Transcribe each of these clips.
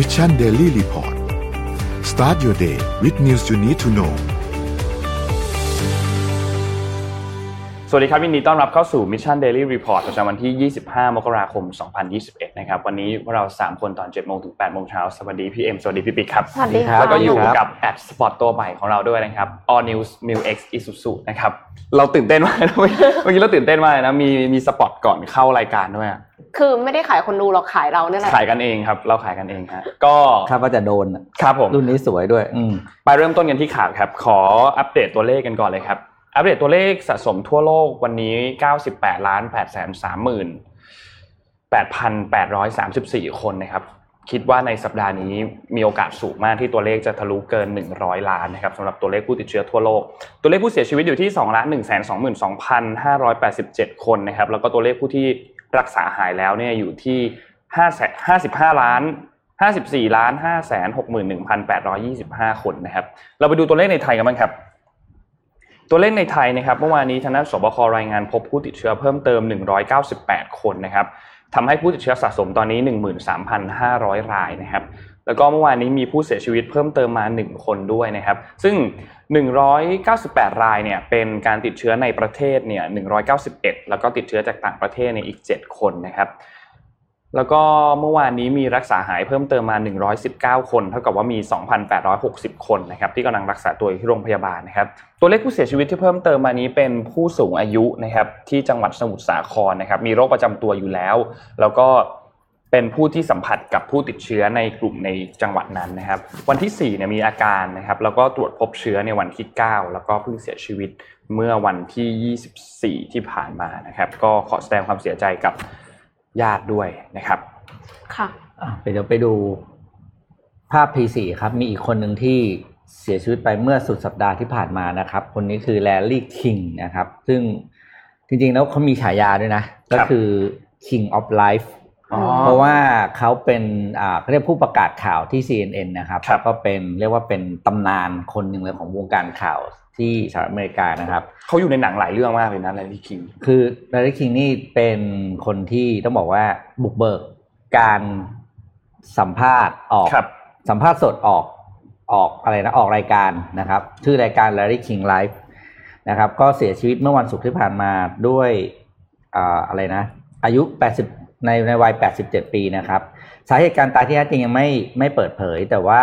Mission Daily Report start your day with news you need to know สวัสดีครับยินดีต้อนรับเข้าสู่ Mission Daily Report ประจำวันที่ 25 มกราคม 2021 นะครับ วันนี้เรา 3 คนตอน 7 โมงถึง 8 โมงเช้า สวัสดีพี่เอ็ม สวัสดีพี่ปิ๊กครับ สวัสดีค่ะแล้วก็อยู่ครับกับ ad spot ตัวใหม่ของเราด้วยนะครับ All News m i l X Isuzu นะครับ เราตื่นเต้นมากนะเมื่อกี้เราตื่นเต้นมากนะ มีมีสปอตก่อนเข้ารายการด้วยอะ คือไม่ได้ขายคนดูหรอกขายเราเนี่ยแหละขายกันเองครับ เราขายกันเองฮะก็คาดว่าจะโดนอะครับผมรุ่นนี้สวยด้วยอืมไปเริ่มต้นกันที่ข่าวครับ ขออัปเดตตัวเลขกันก่อนเลยครับ อัปเดตตัวเลขสะสมทั่วโลกวันนี้ 98ล้าน8แสน3หมื่น8,834 คนนะครับ คิดว่าในสัปดาห์นี้มีโอกาสสูงมากที่ตัวเลขจะทะลุเกิน 100 ล้านนะครับสำหรับตัวเลขผู้ติดเชื้อทั่วโลก ตัวเลขผู้เสียชีวิตอยู่ที่2ล้าน1 2 2 587 คนนะครับแล้วก็ตัวเลขผู้ที่ รักษาหายแล้วเนี่ยอยู่ที่5 55ล้าน54ล้าน5แสน61,825คนนะครับ เราไปดูตัวเลขในไทยกันบ้างครับ ตัวเลขในไทยนะครับเมื่อวานนี้ทางด้านสบครายงานพบผู้ติดเชื้อเพิ่มเติม 198 คนนะครับทำให้ผู้ติดเชื้อสะสมตอนนี้ 13,500 รายนะครับ แล้วก็เมื่อวานนี้มีผู้เสียชีวิตเพิ่มเติมมา 1 คนด้วยนะครับ ซึ่ง 198 รายเนี่ยเป็นการติดเชื้อในประเทศเนี่ย191 แล้วก็ติดเชื้อจากต่างประเทศเนี่ยอีก 7 คนนะครับแล้วก็เมื่อวานนี้มีรักษาหายเพิ่มเติมมา 119 คน เท่ากับว่ามี 2,860 คนนะครับที่กำลังรักษาตัวอยู่ที่โรงพยาบาลนะครับ ตัวเลขผู้เสียชีวิตที่เพิ่มเติมมานี้เป็นผู้สูงอายุนะครับที่จังหวัดสมุทรสาครนะครับมีโรคประจำตัวอยู่แล้ว แล้วก็ เป็นผู้ที่สัมผัสกับผู้ติดเชื้อในกลุ่มในจังหวัดนั้นนะครับ วันที่4เนี่ยมีอาการนะครับแล้วก็ตรวจพบเชื้อในวันที่ 9 แล้วก็เพิ่งเสียชีวิตเมื่อวันที่ 24 ที่ผ่านมานะครับ ก็ขอแสดงความเสียใจกับญาติด้วยนะครับ ค่ะอะเดี๋ยวไปดูภาพ P4 ครับ มีอีกคนหนึ่งที่เสียชีวิตไปเมื่อสุดสัปดาห์ที่ผ่านมานะครับ คนนี้คือแลลี่คิงนะครับ ซึ่งจริงๆแล้วเขามีฉายาด้วยนะ ก็คือ King of Life อ๋อ เพราะว่าเขาเป็นอ่าเขาเรียกผู้ประกาศข่าวที่ CNN นะครับครับแล้วก็เป็นเรียกว่าเป็นตำนานคนหนึ่งเลยของวงการข่าวที่สหรัฐอเมริกานะครับเขาอยู่ในหนังหลายเรื่องมากเลยนะแลลี่คิงคือแลลี่คิงนี่เป็นคนที่ต้องบอกว่าบุกเบิกการสัมภาษณ์ออกครับสัมภาษณ์สดออกออกอะไรนะออกรายการนะครับ ชื่อรายการ Larry King Live นะครับ ก็เสียชีวิตเมื่อวันศุกร์ที่ผ่านมาด้วยอ่าอะไรนะ อายุ80 ในในวัย 87 ปีนะครับ สาเหตุการตายที่แท้จริงยังไม่ไม่เปิดเผย แต่ว่า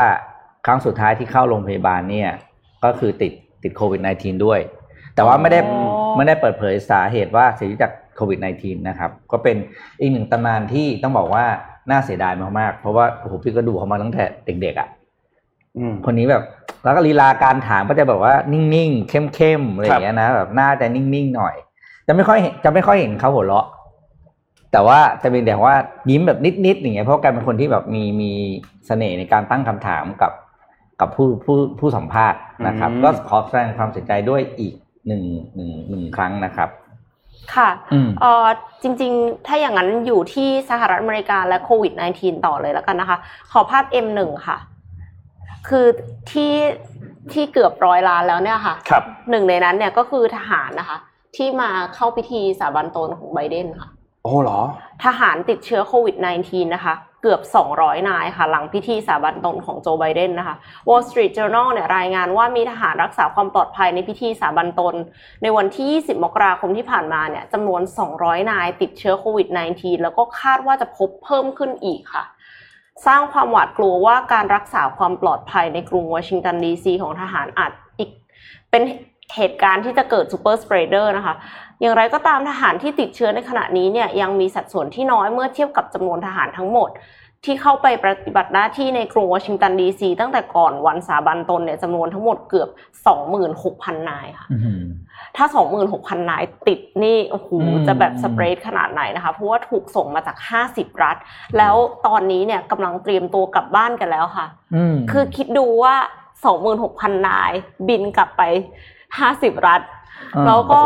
ครั้งสุดท้ายที่เข้าโรงพยาบาลเนี่ยก็คือติดติดโควิด -19 ด้วย แต่ว่าไม่ได้อ๋อไม่ได้เปิดเผยสาเหตุว่าเสียชีวิตจากโควิด -19 นะครับ ก็เป็นอีกหนึ่งตำนานที่ต้องบอกว่าน่าเสียดายมากๆ เพราะว่าโอ้โหพี่ก็ดูเขามาตั้งแต่เด็กๆอะอืมคนนี้แบบ แล้วก็ลีลาการถามก็จะแบบว่านิ่งๆ เข้มๆอะไรอย่างเงี้ยนะแบบหน้าจะนิ่งๆหน่อย จะไม่ค่อยเห็นจะไม่ค่อยเห็นเขาหัวเราะ แต่ว่าจะเป็นแต่ว่ายิ้มแบบนิดๆอย่างเงี้ยเพราะแกเป็นคนที่แบบมีมีเสน่ห์ในการตั้งคำถามกับกับผู้ผู้ผู้สัมภาษณ์นะครับอืมก็ขอแสดงความเสียใจด้วยอีกหนึ่งหนึ่งหนึ่งครั้งนะครับ ค่ะอืมเออจริง ๆ ถ้าอย่างนั้นอยู่ที่สหรัฐอเมริกาและโควิด -19 ต่อเลยแล้วกันนะคะ ขอภาพ M1 ค่ะ คือที่ที่เกือบร้อยล้านแล้วเนี่ยค่ะครับหนึ่งในนั้นเนี่ยก็คือทหารนะคะ ที่มาเข้าพิธีสาบันตนของไบเดนค่ะ โอ้เหรอ ทหารติดเชื้อโควิด -19 นะคะ เกือบ 200 นายค่ะ หลังพิธีสาบันตนของโจไบเดนนะคะ Wall Street Journal เนี่ยรายงานว่ามีทหารรักษาความปลอดภัยในพิธีสาบันตน ในวันที่ 20 มกราคมที่ผ่านมาเนี่ยจำนวน 200 นายติดเชื้อโควิด -19 แล้วก็คาดว่าจะพบเพิ่มขึ้นอีกค่ะสร้างความหวาดกลัวว่าการรักษาความปลอดภัยในกรุงวอชิงตันดีซีของทหารอาจอีกเป็นเหตุการณ์ที่จะเกิด super spreader นะคะ อย่างไรก็ตามทหารที่ติดเชื้อในขณะนี้เนี่ยยังมีสัดส่วนที่น้อยเมื่อเทียบกับจำนวนทหารทั้งหมด ที่เข้าไปปฏิบัติหน้าที่ในกรุงวอชิงตันดีซีตั้งแต่ก่อนวันสาบานตนเนี่ยจำนวนทั้งหมดเกือบ 26,000 นายค่ะอื้อหือถ้า 26,000 นายติดนี่โอ้โหอืมจะแบบ spread ขนาดไหนนะคะ เพราะว่าถูกส่งมาจาก 50 รัฐ แล้วตอนนี้เนี่ยกำลังเตรียมตัวกลับบ้านกันแล้วค่ะอืมคือคิดดูว่า 26,000 นายบินกลับไป 50 รัฐอ่าแล้วก็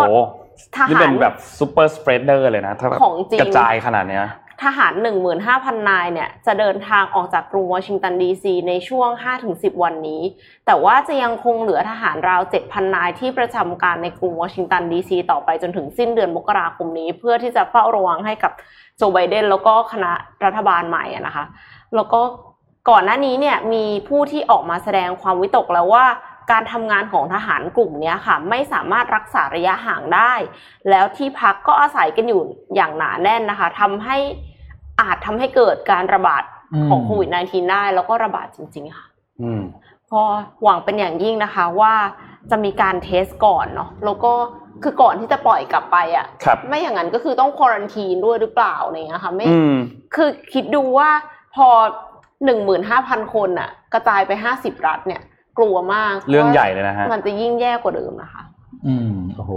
โอ้โหทนี่เป็นแบบ super spreader เลยนะถ้าแบบของจริงกระจายขนาดเนี้ยทหาร 15,000 นายเนี่ยจะเดินทางออกจากกรุงวอชิงตันดีซีในช่วง 5-10 วันนี้ แต่ว่าจะยังคงเหลือทหารราว 7,000 นายที่ประจำการในกรุงวอชิงตันดีซีต่อไปจนถึงสิ้นเดือนมกราคมนี้ เพื่อที่จะเฝ้าระวังให้กับโจไบเดนแล้วก็คณะรัฐบาลใหม่อะนะคะ แล้วก็ก่อนหน้านี้เนี่ยมีผู้ที่ออกมาแสดงความวิตกแล้วว่า การทำงานของทหารกลุ่มนี้ค่ะ ไม่สามารถรักษาระยะห่างได้ แล้วที่พักก็อาศัยกันอยู่อย่างหนาแน่นนะคะทำให้อาจทำให้เกิดการระบาดของโควิด -19 ได้แล้วก็ระบาดจริง ๆ ค่ะอืมก็หวังเป็นอย่างยิ่งนะคะว่าจะมีการเทสก่อนเนาะแล้วก็คือก่อนที่จะปล่อยกลับไปอะ่ะครับไม่อย่างนั้นก็คือต้องควอรันทีนด้วยหรือเปล่าอะไรเงี้ยค่ะไม่อืมคือคิดดูว่าพอหนึ่งหมื่นห้าพันคนอะ่ะ กระจายไปห้าสิบรัฐเนี่ย กลัวมากเรื่องใหญ่เลยนะฮะมันจะยิ่งแย่กว่าเดิมนะคะ อืมโอ้โห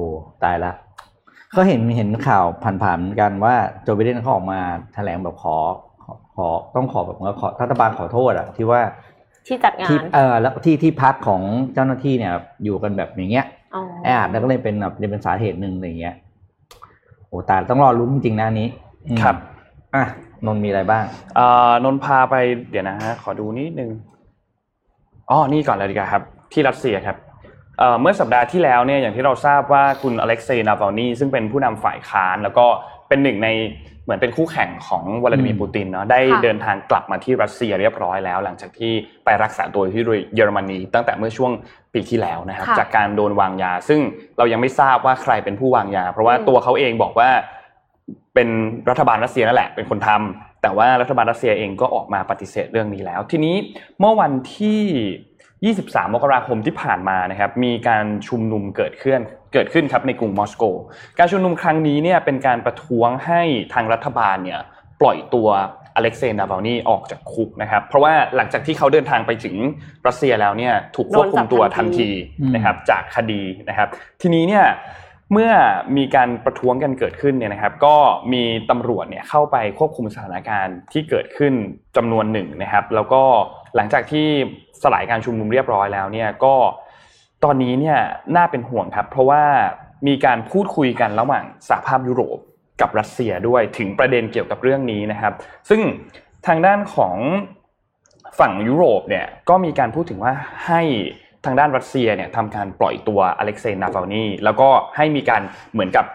ตายละเขาเห็นเห็นข่าวผ่านๆเหมือนกันว่าโจไบเดนเขาออกมาแถลงแบบขอขอขอต้องขอแบบว่าขอรัฐบาลขอโทษอะที่ว่าที่จัดงาที่นเออแล้วที่ที่พักของเจ้าหน้าที่เนี่ย อยู่กันแบบอย่างเงี้ยอ๋อแออัดแล้วก็เลยเป็นแบบเป็นสาเหตุหนึ่งอะไรเงี้ยโอ้ตายต้องรอลุ้นจริงๆนะอันนี้อืมครับอะนนท์มีอะไรบ้างเอ่อนนท์พาไปเดี๋ยวนะฮะขอดูนิดนึง อ๋อนี่ก่อนเลยดีกว่าครับที่รัสเซียครับเอ่อเมื่อสัปดาห์ที่แล้วเนี่ยอย่างที่เราทราบว่าคุณอเล็กเซย์นาวานีซึ่งเป็นผู้นำฝ่ายค้าน แล้วก็เป็นหนึ่งในเหมือนเป็นคู่แข่งของวลาดิมีร์อืมปูตินเนาะได้เดินทางกลับมาที่รัสเซียเรียบร้อยแล้ว หลังจากที่ไปรักษาตัวอยู่ที่เยอรมนีตั้งแต่เมื่อช่วงปีที่แล้วนะครับค่ะจากการโดนวางยา ซึ่งเรายังไม่ทราบว่าใครเป็นผู้วางยา เพราะว่าอืมตัวเขาเองบอกว่าเป็นรัฐบาลรัสเซียนั่นแหละเป็นคนทำ แต่ว่ารัฐบาลรัสเซียเองก็ออกมาปฏิเสธเรื่องนี้แล้ว ทีนี้เมื่อวันที่ 23 มกราคมที่ผ่านมานะครับมีการชุมนุมเกิดขึ้นเกิดขึ้นครับในกรุงมอสโก การชุมนุมครั้งนี้เนี่ยเป็นการประท้วงให้ทางรัฐบาลเนี่ยปล่อยตัวอเล็กเซย์นาวานีออกจากคุกนะครับ เพราะว่าหลังจากที่เขาเดินทางไปถึงรัสเซียแล้วเนี่ยถูกควบคุมตัวทันทีนะครับจากคดีนะครับ ทีนี้เนี่ย เมื่อมีการประท้วงกันเกิดขึ้นเนี่ยนะครับ ก็มีตำรวจเนี่ยเข้าไปควบคุมสถานการณ์ที่เกิดขึ้นจำนวนหนึ่งนะครับ แล้วก็หลังจากที่สลายการชุมนุมเรียบร้อยแล้วเนี่ยก็ตอนนี้เนี่ยน่าเป็นห่วงครับ เพราะว่ามีการพูดคุยกันระหว่างสหภาพยุโรปกับรัสเซียด้วยถึงประเด็นเกี่ยวกับเรื่องนี้นะครับ ซึ่งทางด้านของฝั่งยุโรปเนี่ยก็มีการพูดถึงว่าให้ ทางด้านรัสเซียเนี่ยทำการปล่อยตัวอเล็กเซย์นาวานีแล้วก็ให้มีการเหมือนกับ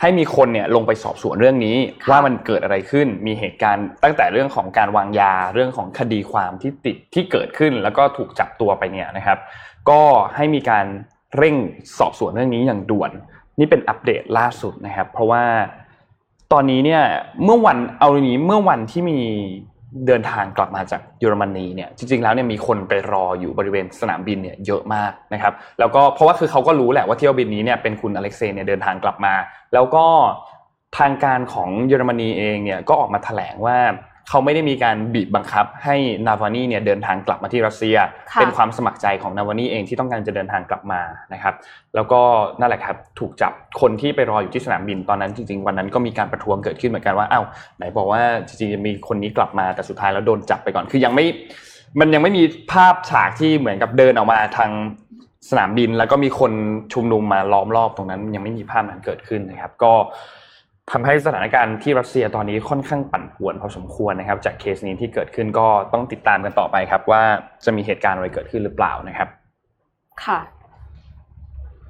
ให้มีคนเนี่ยลงไปสอบสวนเรื่องนี้ค่ะว่ามันเกิดอะไรขึ้นมีเหตุการณ์ตั้งแต่เรื่องของการวางยาเรื่องของคดีความที่ติดที่เกิดขึ้น แล้วก็ถูกจับตัวไปเนี่ยนะครับ ก็ให้มีการเร่งสอบสวนเรื่องนี้อย่างด่วน นี่เป็นอัปเดตล่าสุดนะครับ เพราะว่าตอนนี้เนี่ยเมื่อวันเอาอย่างนี้เมื่อวันที่มี เดินทางกลับมาจากเยอรมนีเนี่ยจริงๆแล้วเนี่ยมีคนไปรออยู่บริเวณสนามบินเนี่ยเยอะมากนะครับแล้วก็เพราะว่าคือเขาก็รู้แหละว่าเที่ยวบินนี้เนี่ยเป็นคุณอเล็กเซย์เนี่ยเดินทางกลับมา แล้วก็ทางการของเยอรมนีเองเนี่ยก็ออกมาแถลงว่า เขาไม่ได้มีการบีบบังคับให้นาวานีเนี่ยเดินทางกลับมาที่รัสเซียค่ะเป็นความสมัครใจของนาวานีเองที่ต้องการจะเดินทางกลับมานะครับ แล้วก็นั่นแหละครับถูกจับคนที่ไปรออยู่ที่สนามบินตอนนั้นจริง ๆ วันนั้นก็มีการประท้วงเกิดขึ้นเหมือนกันว่าอ้าวไหนบอกว่าจริงๆมีคนนี้กลับมาแต่สุดท้ายแล้วโดนจับไปก่อนคือยังไม่มันยังไม่มีภาพฉากที่เหมือนกับเดินออกมาทางสนามบินแล้วก็มีคนชุมนุมมาล้อมรอบตรงนั้น ยังไม่มีภาพนั้นเกิดขึ้นนะครับ ก็ ทำให้สถานการณ์ที่รัสเซียตอนนี้ค่อนข้างปั่นป่วนพอสมควรนะครับ จากเคสนี้ที่เกิดขึ้นก็ต้องติดตามกันต่อไปครับ ว่าจะมีเหตุการณ์อะไรเกิดขึ้นหรือเปล่านะครับ ค่ะ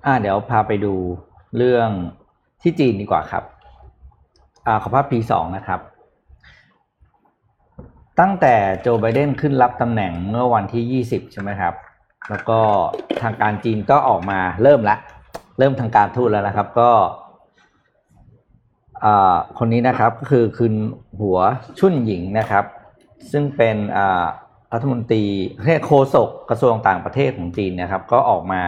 อ่า เดี๋ยวพาไปดูเรื่องที่จีนดีกว่าครับ อ่าขอภาพ P2 นะครับ ตั้งแต่โจไบเดนขึ้นรับตำแหน่งเมื่อวันที่ 20 ใช่ไหมครับ แล้วก็ทางการจีนก็ออกมาเริ่มละ เริ่มทางการทูตแล้วนะครับ ก็อ่า คนนี้นะครับก็คือคุณหัวชุ่นหญิงนะครับ ซึ่งเป็นรัฐมนตรีโฆษกกระทรวงต่างประเทศของจีนนะครับ ก็ออกมา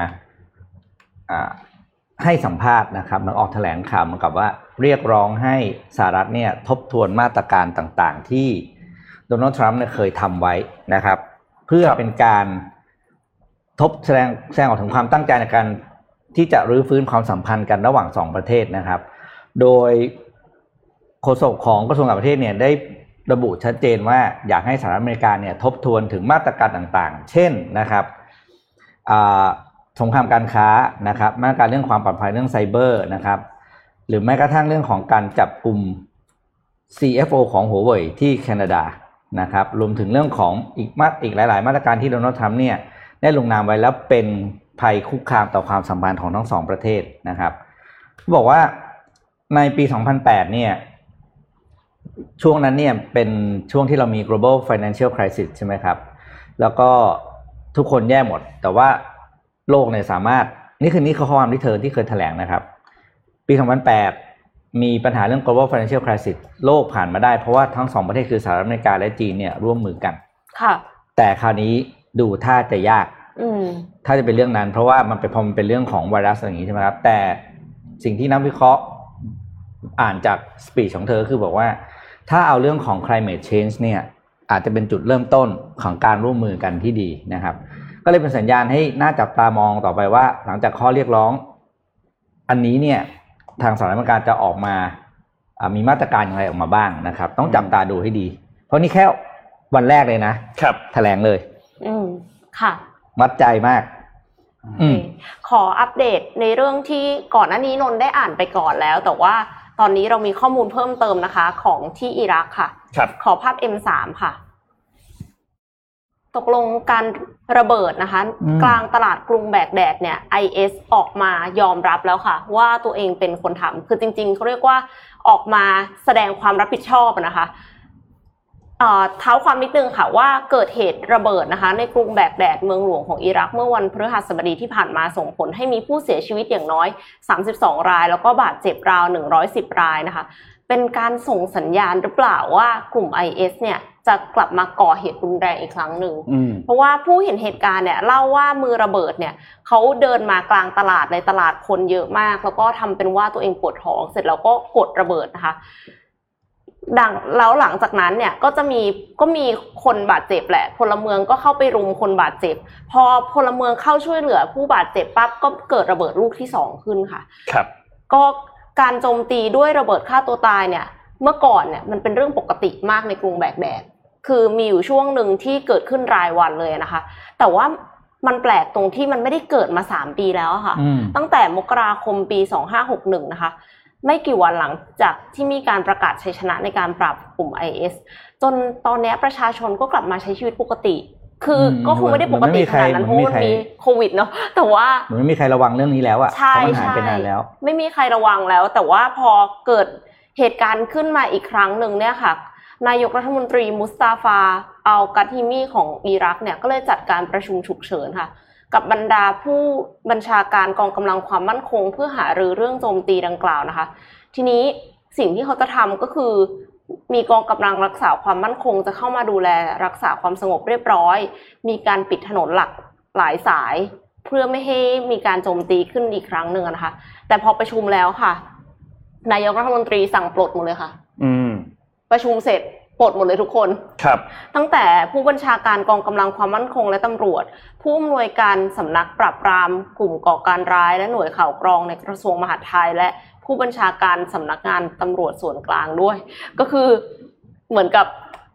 ให้สัมภาษณ์นะครับมันออกแถลงข่าวเหมือนกับว่าเรียกร้องให้สหรัฐเนี่ยทบทวนมาตรการต่างๆ ที่โดนัลด์ทรัมป์เนี่ยเคยทำไว้นะครับ เพื่อเป็นการทบแสดงแสดงออกถึงความตั้งใจในการที่จะรื้อฟื้นความสัมพันธ์กันระหว่างสองประเทศนะครับ โดยโฆษกของกระทรวงต่างประเทศเนี่ยได้ระบุชัดเจนว่าอยากให้สหรัฐอเมริกาเนี่ยทบทวนถึงมาตรการต่างๆ เช่นนะครับสงครามการค้านะครับมาตรการเรื่องความปลอดภัยเรื่องไซเบอร์นะครับ หรือแม้กระทั่งเรื่องของการจับกลุ่ม CFO ของหัวเว่ยที่แคนาดานะครับ รวมถึงเรื่องของอีกมาอีกหลาย ๆ มาตรการที่โดนัลด์ทรัมป์เนี่ยได้ลงนามไว้แล้วเป็นภัยคุกคามต่อความสัมพันธ์ของทั้งสองประเทศนะครับบอกว่า ในปี 2008 เนี่ย ช่วงนั้นเนี่ยเป็นช่วงที่เรามี global financial crisis ใช่ไหมครับ แล้วก็ทุกคนแย่หมด แต่ว่าโลกเนี่ยสามารถ นี่คือนี่คือข้อความที่เธอที่เคยแถลงนะครับ ปี 2008 มีปัญหาเรื่อง global financial crisis โลกผ่านมาได้ เพราะว่าทั้งสองประเทศคือสหรัฐอเมริกาและจีนเนี่ยร่วมมือกัน ค่ะ แต่คราวนี้ดูท่าจะยากอืมถ้าจะเป็นเรื่องนั้น เพราะว่ามันเป็นพอมันเป็นเรื่องของไวรัสอะไรอย่างนี้ใช่ไหมครับ แต่สิ่งที่นักวิเคราะห์ อ่านจากสปีชของเธอคือบอกว่า ถ้าเอาเรื่องของ climate change เนี่ยอาจจะเป็นจุดเริ่มต้นของการร่วมมือกันที่ดีนะครับ ก็เลยเป็นสัญญาณให้น่าจับตามองต่อไปว่า หลังจากข้อเรียกร้อง อันนี้เนี่ยทางสหรัฐอเมริกาจะออกมาอ่ามีมาตรการอย่างไรออกมาบ้างนะครับ ต้องจับตาดูให้ดี เพราะนี่แค่วันแรกเลยนะครับแถลงเลย อืมค่ะ มัดใจมากอืมขออัปเดตในเรื่องที่ก่อนหน้านี้นนท์ได้อ่านไปก่อนแล้ว แต่ว่า ตอนนี้เรามีข้อมูลเพิ่มเติมนะคะ ของที่อิรักค่ะ ครับ ขอภาพ M3 ค่ะ ตกลงการระเบิดนะคะ อืม กลางตลาดกรุงแบกแดดเนี่ย IS ออกมายอมรับแล้วค่ะ ว่าตัวเองเป็นคนทำคือจริง ๆเขาเรียกว่าออกมาแสดงความรับผิดชอบนะคะ เอ่อเท้าความนิดนึงค่ะว่าเกิดเหตุระเบิดนะคะ ในกรุงแบกแดดเมืองหลวงของอิรักเมื่อวันพฤหัสบดีที่ผ่านมาส่งผลให้มีผู้เสียชีวิตอย่างน้อย 32 ราย แล้วก็บาดเจ็บราว 110 รายนะคะ เป็นการส่งสัญญาณหรือเปล่าว่ากลุ่ม IS เนี่ยจะกลับมาก่อเหตุรุนแรงอีกครั้งหนึ่งอืมเพราะว่าผู้เห็นเหตุการณ์เนี่ยเล่าว่ามือระเบิดเนี่ยเขาเดินมากลางตลาดในตลาดคนเยอะมาก แล้วก็ทำเป็นว่าตัวเองปวดท้องเสร็จแล้วก็กดระเบิดนะคะ ดังแล้วหลังจากนั้นเนี่ยก็จะมีก็มีคนบาดเจ็บแหละ พลเมืองก็เข้าไปรุมคนบาดเจ็บ พอพลเมืองเข้าช่วยเหลือ ผู้บาดเจ็บปั๊บก็เกิดระเบิดลูกที่สองขึ้นค่ะ ครับ ก็การโจมตีด้วยระเบิดฆ่าตัวตายเนี่ย เมื่อก่อนเนี่ยมันเป็นเรื่องปกติมากในกรุงแบกแดดคือมีอยู่ช่วงหนึ่งที่เกิดขึ้นรายวันเลยนะคะ แต่ว่ามันแปลกตรงที่มันไม่ได้เกิดมาสามปีแล้วอะค่ะอืมตั้งแต่มกราคมปี2561นะคะ ไม่กี่วันหลังจากที่มีการประกาศชัยชนะในการปราบกลุ่ม IS จนตอนเนี้ยประชาชนก็กลับมาใช้ชีวิตปกติ คืออมก็คงไม่ได้ปกติขนาดนั้นเพมันราะไม่มีว่าใครมันมีโควิดเนาะแต่ว่าเหมือนไม่มีใครระวังเรื่องนี้แล้วอะใช่เพราะมันหายใช่ไปนานแล้วไม่มีใครระวังแล้ว แต่ว่าพอเกิดเหตุการณ์ขึ้นมาอีกครั้งหนึ่งเนี่ยค่ะนายกรัฐมนตรีมุสตาฟาอัลกัตฮิมีของอิรักเนี่ยก็เลยจัดการประชุมฉุกเฉินค่ะ กับบรรดาผู้บัญชาการกองกำลังความมั่นคง เพื่อหารือเรื่องโจมตีดังกล่าวนะคะ ทีนี้สิ่งที่เขาจะทำก็คือมีกองกำลังรักษาความมั่นคง จะเข้ามาดูแลรักษาความสงบเรียบร้อย มีการปิดถนนหลักหลายสาย เพื่อไม่ให้มีการโจมตีขึ้นอีกครั้งหนึ่งอะนะคะ แต่พอประชุมแล้วค่ะ นายกรัฐมนตรีสั่งปลดหมดเลยค่ะ อืม ประชุมเสร็จ ปลดหมดเลยทุกคนครับ ตั้งแต่ผู้บัญชาการกองกำลังความมั่นคงและตำรวจ ผู้อำนวยการสำนักปราบปราม กลุ่มก่อการร้ายและหน่วยข่าวกรองในกระทรวงมหาดไทย และผู้บัญชาการสำนักงานตำรวจส่วนกลางด้วย ก็คือเหมือนกับ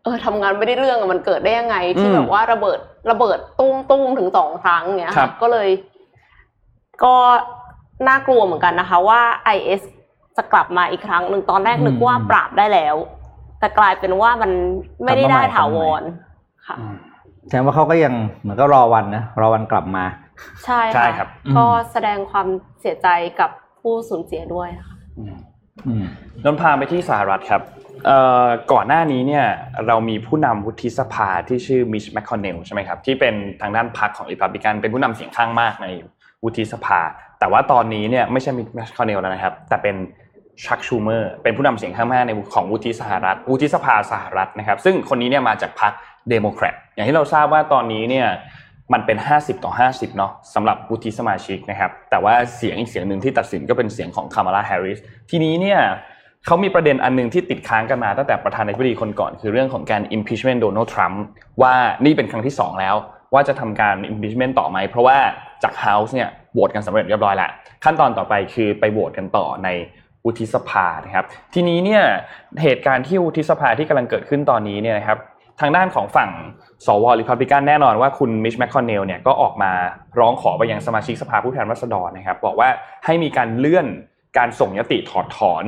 เออทำงานไม่ได้เรื่องอะมันเกิดได้ยังไง ที่อืมแบบว่าระเบิดระเบิดตุ้มตุ้มถึงสองครั้งเนี้ยครัค่ะบก็เลย ก็น่ากลัวเหมือนกันนะคะ ว่า IS จะกลับมาอีกครั้งหนึ่งตอนแรกนึกว่าปราบได้แล้ว แต่กลายเป็นว่ามันไม่ได้ได้ถาวรค่ะอืมแสดงว่าเขาก็ยังเหมือนก็รอวันนะรอวันกลับมา ใช่ใช่ค่ะครับ ก็อืมแสดงความเสียใจกับผู้สูญเสียด้วยค่ะอืมอืมนนท์พาไปที่สหรัฐครับเอ่อก่อนหน้านี้เนี่ยเรามีผู้นำวุฒิสภาที่ชื่อมิชแมคคอนเนลใช่ไหมครับที่เป็นทางด้านพรรคของริพับลิกันเป็นผู้นำเสียงข้างมากในวุฒิสภา แต่ว่าตอนนี้เนี่ยไม่ใช่มิชแมคคอนเนลแล้วนะครับ แต่เป็น ชักชูเมอร์เป็นผู้นำเสียงข้างมากในของวุฒิสหรัฐวุฒิสภาสหรัฐนะครับ ซึ่งคนนี้เนี่ยมาจากพรรคเดโมแครตอย่างที่เราทราบว่าตอนนี้เนี่ยมันเป็น 50 ต่อ 50 เนาะสำหรับวุฒิสมาชิกนะครับ แต่ว่าเสียงอีกเสียงหนึ่งที่ตัดสินก็เป็นเสียงของคามาลาแฮร์ริสทีนี้เนี่ยเขามีประเด็นอันหนึ่งที่ติดค้างกันมาตั้งแต่ประธานาธิบดีคนก่อน คือเรื่องของการ impeachment Donald Trump ว่านี่เป็นครั้งที่ 2 แล้ว ว่าจะทำการ impeachment ต่อไหม เพราะว่าจาก House เนี่ยโหวตกันสำเร็จเรียบร้อยแล้ว ขั้นตอนต่อไปคือไปโหวตกันต่อใน วุฒิสภานะครับ ทีนี้เนี่ยเหตุการณ์ที่วุฒิสภาที่กำลังเกิดขึ้นตอนนี้เนี่ยนะครับทางด้านของฝั่งสวริพับลิกันแน่นอนว่าคุณมิชแมคคอนเนลเนี่ยก็ออกมาร้องขอไปยังสมาชิกสภาผู้แทนราษฎรนะครับ บอกว่าให้มีการเลื่อนการส่งยติถอดถอน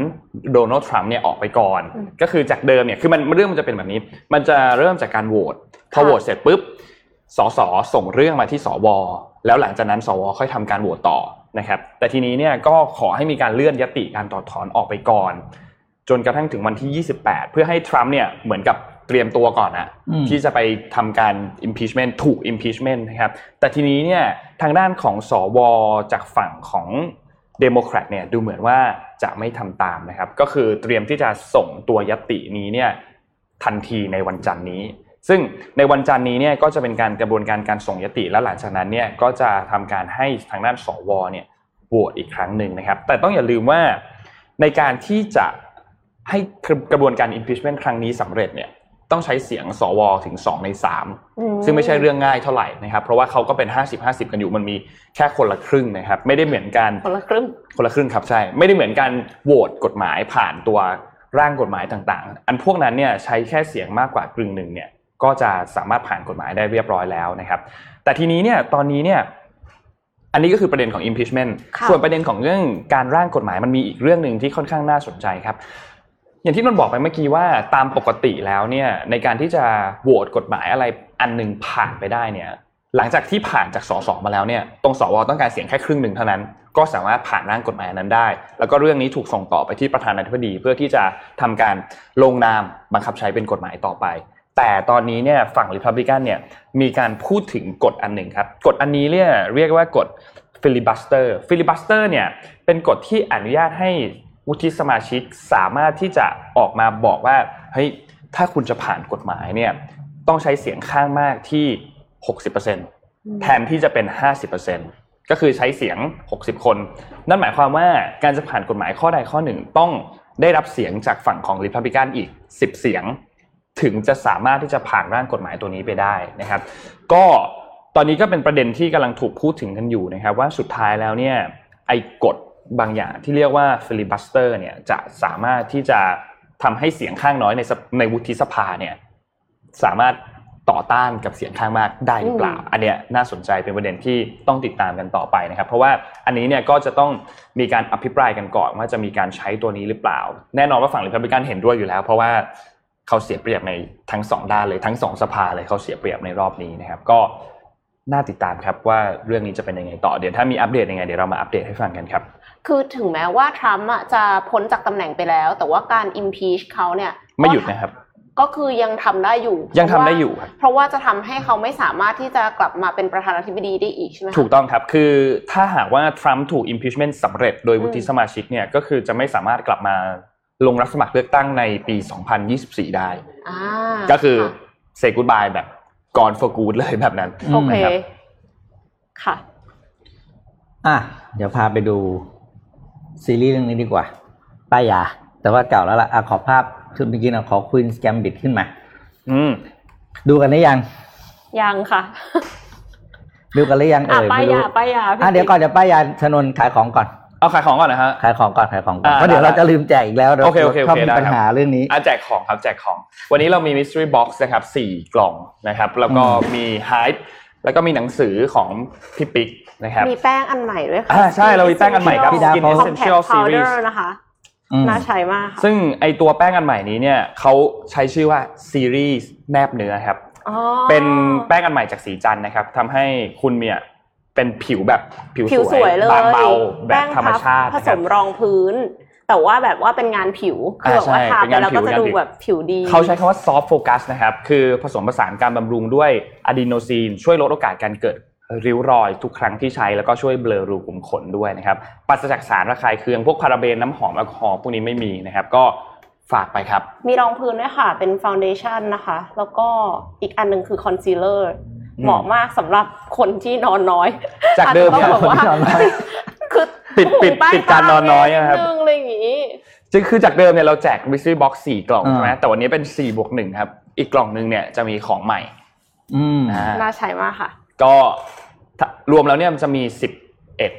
โดนัลด์ทรัมป์เนี่ยออกไปก่อนอืมก็คือจากเดิมเนี่ยคือมันเรื่องมันจะเป็นแบบนี้ มันจะเริ่มจากการโหวตพอค่ะโหวตเสร็จปุ๊บสสส่งเรื่องมาที่สวแล้วหลังจากนั้นสวค่อยทำการโหวตต่อ นะครับแต่ทีนี้เนี่ยก็ขอให้มีการเลื่อนยติการถอดถอนออกไปก่อน จนกระทั่งถึงวันที่ 28 เพื่อให้ทรัมป์เนี่ยเหมือนกับเตรียมตัวก่อนอะอืมที่จะไปทำการ impeachment ถูก impeachment นะครับแต่ทีนี้เนี่ยทางด้านของสวจากฝั่งของเดโมแครตเนี่ยดูเหมือนว่าจะไม่ทำตามนะครับ ก็คือเตรียมที่จะส่งตัวยตตินี้เนี่ยทันทีในวันจันทร์นี้ ซึ่งในวันจันทร์นี้เนี่ยก็จะเป็นการกระบวนการการส่งยติแล้วหลังจากนั้นเนี่ยก็จะทำการให้ทางด้านสวเนี่ยโหวตอีกครั้งหนึ่งนะครับ แต่ต้องอย่าลืมว่าในการที่จะให้กระบวนการ impeachment ครั้งนี้สำเร็จเนี่ยต้องใช้เสียงสวถึง 2 ใน3อืมซึ่งไม่ใช่เรื่องง่ายเท่าไหร่นะครับ เพราะว่าเขาก็เป็น 50-50 กันอยู่มันมีแค่คนละครึ่งนะครับ ไม่ได้เหมือนกันคนละครึ่งคนละครึ่งครับใช่ ไม่ได้เหมือนการโหวตกฎหมายผ่านตัวร่างกฎหมายต่างๆ อันพวกนั้นเนี่ยใช้แค่เสียงมากกว่ากึ่งหนึ่งเนี่ย ก็จะสามารถผ่านกฎหมายได้เรียบร้อยแล้วนะครับ แต่ทีนี้เนี่ยตอนนี้เนี่ยอันนี้ก็คือประเด็นของ impeachment ค่ะส่วนประเด็นของเรื่องการร่างกฎหมายมันมีอีกเรื่องหนึ่งที่ค่อนข้างน่าสนใจครับ อย่างที่นนท์บอกไปเมื่อกี้ว่าตามปกติแล้วเนี่ยในการที่จะโหวตกฎหมายอะไรอันหนึ่งผ่านไปได้เนี่ยหลังจากที่ผ่านจากสสมาแล้วเนี่ยตรงสวต้องการเสียงแค่ครึ่งหนึ่งเท่านั้น ก็สามารถผ่านร่างกฎหมายอันนั้นได้ แล้วก็เรื่องนี้ถูกส่งต่อไปที่ประธานาธิบดีเพื่อที่จะทำการลงนามบังคับใช้เป็นกฎหมายต่อไป แต่ตอนนี้เนี่ยฝั่งริพับลิกันเนี่ยมีการพูดถึงกฎอันหนึ่งครับกฎอันนี้เนี่ยเรียกว่ากฎ filibuster filibuster เนี่ยเป็นกฎที่อนุญาตให้วุฒิสมาชิกสามารถที่จะออกมาบอกว่าเฮ้ยถ้าคุณจะผ่านกฎหมายเนี่ยต้องใช้เสียงข้างมากที่ 60%แทนที่จะเป็น 50%ก็คือใช้เสียง 60 คน นั่นหมายความว่าการจะผ่านกฎหมายข้อใดข้อหนึ่งต้องได้รับเสียงจากฝั่งของริพับลิกันอีก 10 เสียง ถึงจะสามารถที่จะผ่านร่างกฎหมายตัวนี้ไปได้นะครับ ก็ตอนนี้ก็เป็นประเด็นที่กำลังถูกพูดถึงกันอยู่นะครับ ว่าสุดท้ายแล้วเนี่ยไอ้กฎบางอย่างที่เรียกว่า filibuster เนี่ยจะสามารถที่จะทำให้เสียงข้างน้อยในสภในวุฒิสภาเนี่ยสามารถต่อต้านกับเสียงข้างมากได้หรือเปล่า อันเนี้ยน่าสนใจเป็นประเด็นที่ต้องติดตามกันต่อไปนะครับ เพราะว่าอันนี้เนี่ยก็จะต้องมีการอภิปรายกันก่อนว่าจะมีการใช้ตัวนี้หรือเปล่า แน่นอนว่าฝั่งริพับลิกันเห็นด้วยอยู่แล้ว เพราะว่า เขาเสียเปรียบในทั้งสองด้านเลยทั้งสองสภาเลยเขาเสียเปรียบในรอบนี้นะครับ ก็น่าติดตามครับว่าเรื่องนี้จะเป็นยังไงต่อเดี๋ยวถ้ามีอัปเดตยังไงเดี๋ยวเรามาอัปเดตให้ฟังกันครับ คือถึงแม้ว่าทรัมป์อะจะพ้นจากตำแหน่งไปแล้ว แต่ว่าการ impeach เขาเนี่ยไม่หยุดนะครับก็คือยังทำได้อยู่ ยังทำได้อยู่ครับเพราะว่าจะทำให้เขาไม่สามารถที่จะกลับมาเป็นประธานาธิบดีได้อีกใช่ไหมคะถูกต้องครับ คือถ้าหากว่าทรัมป์ถูก impeachment สำเร็จโดยวุฒิสมาชิกเนี่ยก็คือจะไม่สามารถกลับมา ลงรับสมัครเลือกตั้งในปี 2024 ได้อ่าก็คือค่ะ say goodbye แบบ gone for good เลยแบบนั้นโอเคนะครับค่ะ อะ เดี๋ยวพาไปดูซีรีส์เรื่องนี้ดีกว่า ป้ายยาแต่ว่าเก่าแล้วล่ะอะขอภาพชุดเมื่อกี้นะขอควีนสแกมบิดขึ้นมา อืม ดูกันได้ยัง ยังค่ะ ดูกันหรือยังอะเอ่ยป้ายไม่รู้ยาป้ายยาพี่อะเดี๋ยวก่อนเดี๋ยวป้ายยาชนนขายของก่อน เอาขายของก่อนนะฮะ ขายของก่อนขายของก่อนอ่าเพราะเดี๋ยวได้เราจะลืมแจกอีกแล้วเราโอเคโอเคโอเคชอบมีได้ปัญครับหาเรื่องนี้อะแจกของครับแจกของ วันนี้เรามี mystery box นะครับสี่กล่องนะครับ แล้วก็อืมมี hide แล้วก็มีหนังสือของพี่ปิ๊กนะครับ มีแป้งอันใหม่ด้วยค่ะอ่าใช่เรามีแป้งอันใหม่ครับพี่ดาว Skin เขา Essential Compact Powder Series นะคะอืมน่าใช้มากค่ะซึ่งไอตัวแป้งอันใหม่นี้เนี่ยเขาใช้ชื่อว่าซีรีส์แนบเนื้อครับอ๋อเป็นแป้งอันใหม่จากสีจันทร์นะครับทำให้คุณเนี่ย เป็นผิวแบบผิวผิวสวยเลยบางเบาแบป้บงธรรมชาติผนะสครับมรองพื้น แต่ว่าแบบว่าเป็นงานผิวคือแบบว่าอ่าใช่ทาเป็นไปงานแล้วผิวก็จะงานดูผิวแบบผิวดี เขาใช้คำว่า soft focus นะครับ คือผสมผสานการบำรุงด้วยอะดีโนซีน ช่วยลดโอกาสการเกิดริ้วรอยทุกครั้งที่ใช้แล้วก็ช่วยเบลอรูขุมขนด้วยนะครับปราศจากสารระคายเคืองพวกพาราเบนน้ำหอมแอลกอฮอล์พวกนี้ไม่มีนะครับ ก็ฝากไปครับ มีรองพื้นด้วยค่ะ เป็นฟ u วเดชั่นนะคะ แล้วก็อีกอันหนึ่งคือคอนซีลเลอร์อืม เหมาะมากสำหรับคนที่นอนน้อย จากเดิมอาจจะต้องแบบว่าคนที่นอนน้อยคือปิดปิดใต้ปิดการนอนน้อยอะครับตานิดนึงอะไรอย่างงี้จึงคือจากเดิมเนี่ยเราแจก mystery box สี่กล่องอ่าใช่ไหมแต่วันนี้เป็น4บวกหนึ่งครับ อีกกล่องหนึ่งเนี่ยจะมีของใหม่อืมอ่าน่าใช้มากค่ะ ก็ถ้ารวมแล้วเนี่ยมันจะมีสิบเอ็ด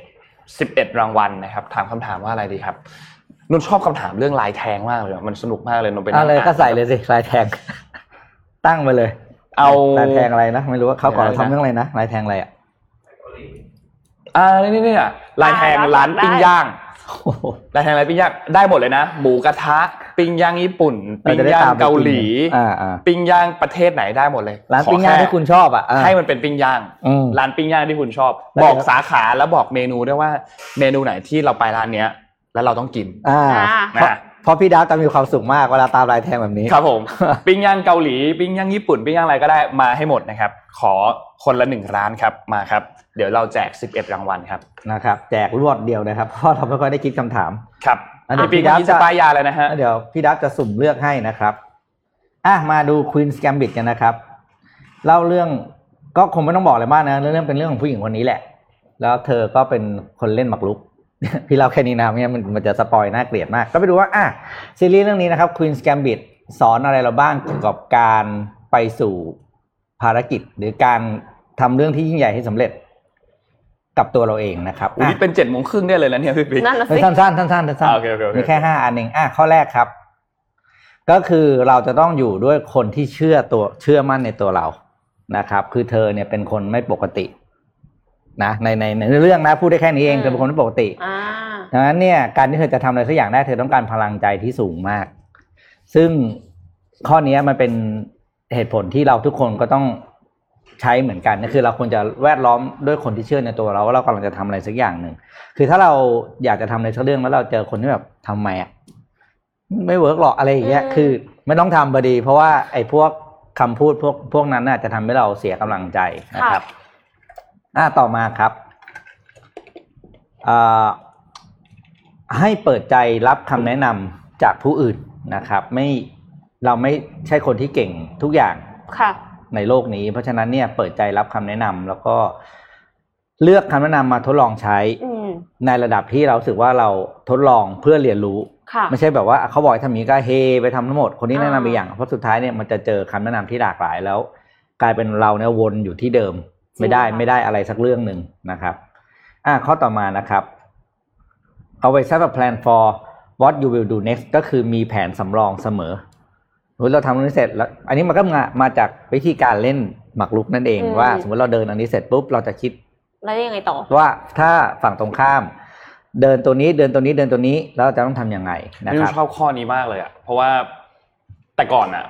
สิบเอ็ดรางวัลนะครับ ถามคำถามว่าอะไรดีครับนุ่นชอบคำถามเรื่องลายแทงมากเลยอะมันสนุกมากเลยนุ่นเป็นเอาเลยก็ใส่เลยสิลายแทง ตั้งไปเลย เอาลายแทงอะไรนะไม่รู้ว่าเขาก่อนอะไรนะทำเรื่องอะไรนะลายแทงอะไรอะอ่านี่นี่นี่อะลายแทงอ่าร้านได้ปิ้งย่างโอ้โหลายแทงร้านปิ้งย่างได้หมดเลยนะหมูกระทะ ปิ้งย่างญี่ปุ่น ปิ้งเราจะได้ย่างตามไปเกาหลีกินอ่าอ่าปิ้งย่างประเทศไหนได้หมดเลยร้านขอปิ้งย่างแค่ที่คุณชอบอะอ่าให้มันเป็นปิ้งย่างอืมร้านปิ้งย่างที่คุณชอบแล้วบอกเดี๋ยวสาขาแล้วบอกเมนูด้วยว่า เมนูไหนที่เราไปร้านเนี้ย แล้วเราต้องกินอ่าอ่าเพ ราะนะเพราะพี่ดาวจะมีความสุขมากเวลาตามลายแทงแบบนี้ครับผมปิ้งย่างเกาหลีปิ้งย่างญี่ปุ่นปิ้งย่างอะไรก็ได้มาให้หมดนะครับ ขอคนละหนึ่งร้านครับมาครับ เดี๋ยวเราแจก 11 รางวัลครับนะครับ แจกรวดเดียวนะครับเพราะเราไม่ค่อยได้คิดคำถามครับอันนี้พี่ปิ๊กพี่ดับนี่จะจะป้ายยาเลยนะฮะแล้วเดี๋ยวพี่ดับจะสุ่มเลือกให้นะครับอะมาดู Queen's Gambit กันนะครับเล่าเรื่องก็คงไม่ต้องบอกอะไรมากนะเรื่องเป็นเรื่องของผู้หญิงคนนี้แหละ แล้วเธอก็เป็นคนเล่นหมากรุก พี่เล่าแค่นี้นะไม่งั้นมันมันจะสปอยน่าเกลียดมาก ก็ไปดูว่าอะซีรีส์เรื่องนี้นะครับ Queen's Gambit สอนอะไรเราบ้างเกี่ยวกับการไปสู่ภารกิจ หรือการทำเรื่องที่ยิ่งใหญ่ให้สำเร็จกับตัวเราเองนะครับอุ้ยนี่เป็นเจ็ดโมงครึ่งได้เลยนะเนี่ยพี่ปิ๊กนั่นน่ะเฮ้สิยสั้นๆสั้นๆสั้นๆสั้นอ่าโอเคโอเคโอเคมีแค่ห้าอันเองอะข้อแรกครับ ก็คือเราจะต้องอยู่ด้วยคนที่เชื่อตัวเชื่อมั่นในตัวเรานะครับ คือเธอเนี่ยเป็นคนไม่ปกติ นะในในในเรื่องนะพูดได้แค่นี้เองเธอเป็นคนไม่ปกติอ่าดังนั้นเนี่ยการที่เธอจะทำอะไรสักอย่างได้เธอต้องการพลังใจที่สูงมาก ซึ่งข้อนี้มันเป็นเหตุผลที่เราทุกคนก็ต้องใช้เหมือนกันก็คือเราควรจะแวดล้อมด้วยคนที่เชื่อในตัวเราว่าเรากำลังจะทำอะไรสักอย่างหนึ่งคือถ้าเราอยากจะทำอะไรสักเรื่องแล้วเราเจอคนที่แบบทำไมอะไม่เวิร์กหรอกอะไรอย่างเงี้ยอืมคือ ไม่ต้องทำบดี เพราะว่าไอ้พวกคำพูดพวกพวกนั้นน่ะจะทำให้เราเสียกำลังใจนะครับ อ่าต่อมาครับอ่าให้เปิดใจรับคำแนะนำจากผู้อื่นนะครับ ไม่เราไม่ใช่คนที่เก่งทุกอย่างค่ะในโลกนี้ เพราะฉะนั้นเนี่ยเปิดใจรับคำแนะนำแล้วก็เลือกคำแนะนำมาทดลองใช้อืมในระดับที่เรารู้สึกว่าเราทดลองเพื่อเรียนรู้ค่ะไม่ใช่แบบว่าเขาบอกให้ทำอย่างนี้ก็เฮไปทำทั้งหมดคนที่แนะนำอ่าไปอย่างเพราะสุดท้ายเนี่ยมันจะเจอคำแนะนำที่หลากหลายแล้ว กลายเป็นเราเนี่ยวนอยู่ที่เดิม ไม่ได้ไม่ได้อะไรสักเรื่องหนึ่งนะครับอ่าข้อต่อมานะครับ always have a plan for what you will do next ก็คือมีแผนสำรองเสมอสมมติเราทำเรื่องนี้เสร็จแล้ว อันนี้มันก็มามาจากวิธีการเล่นหมากรุกนั่นเองอืมว่า สมมติเราเดินอันนี้เสร็จปุ๊บเราจะคิดแล้วยังไงต่อ ว่าถ้าฝั่งตรงข้าม เดินตัวนี้เดินตัวนี้เดินตัวนี้แล้วเราจะต้องทำยังไงนะนี่ครับชอบข้อนี้มากเลยอะเพราะว่าแต่ก่อนอะ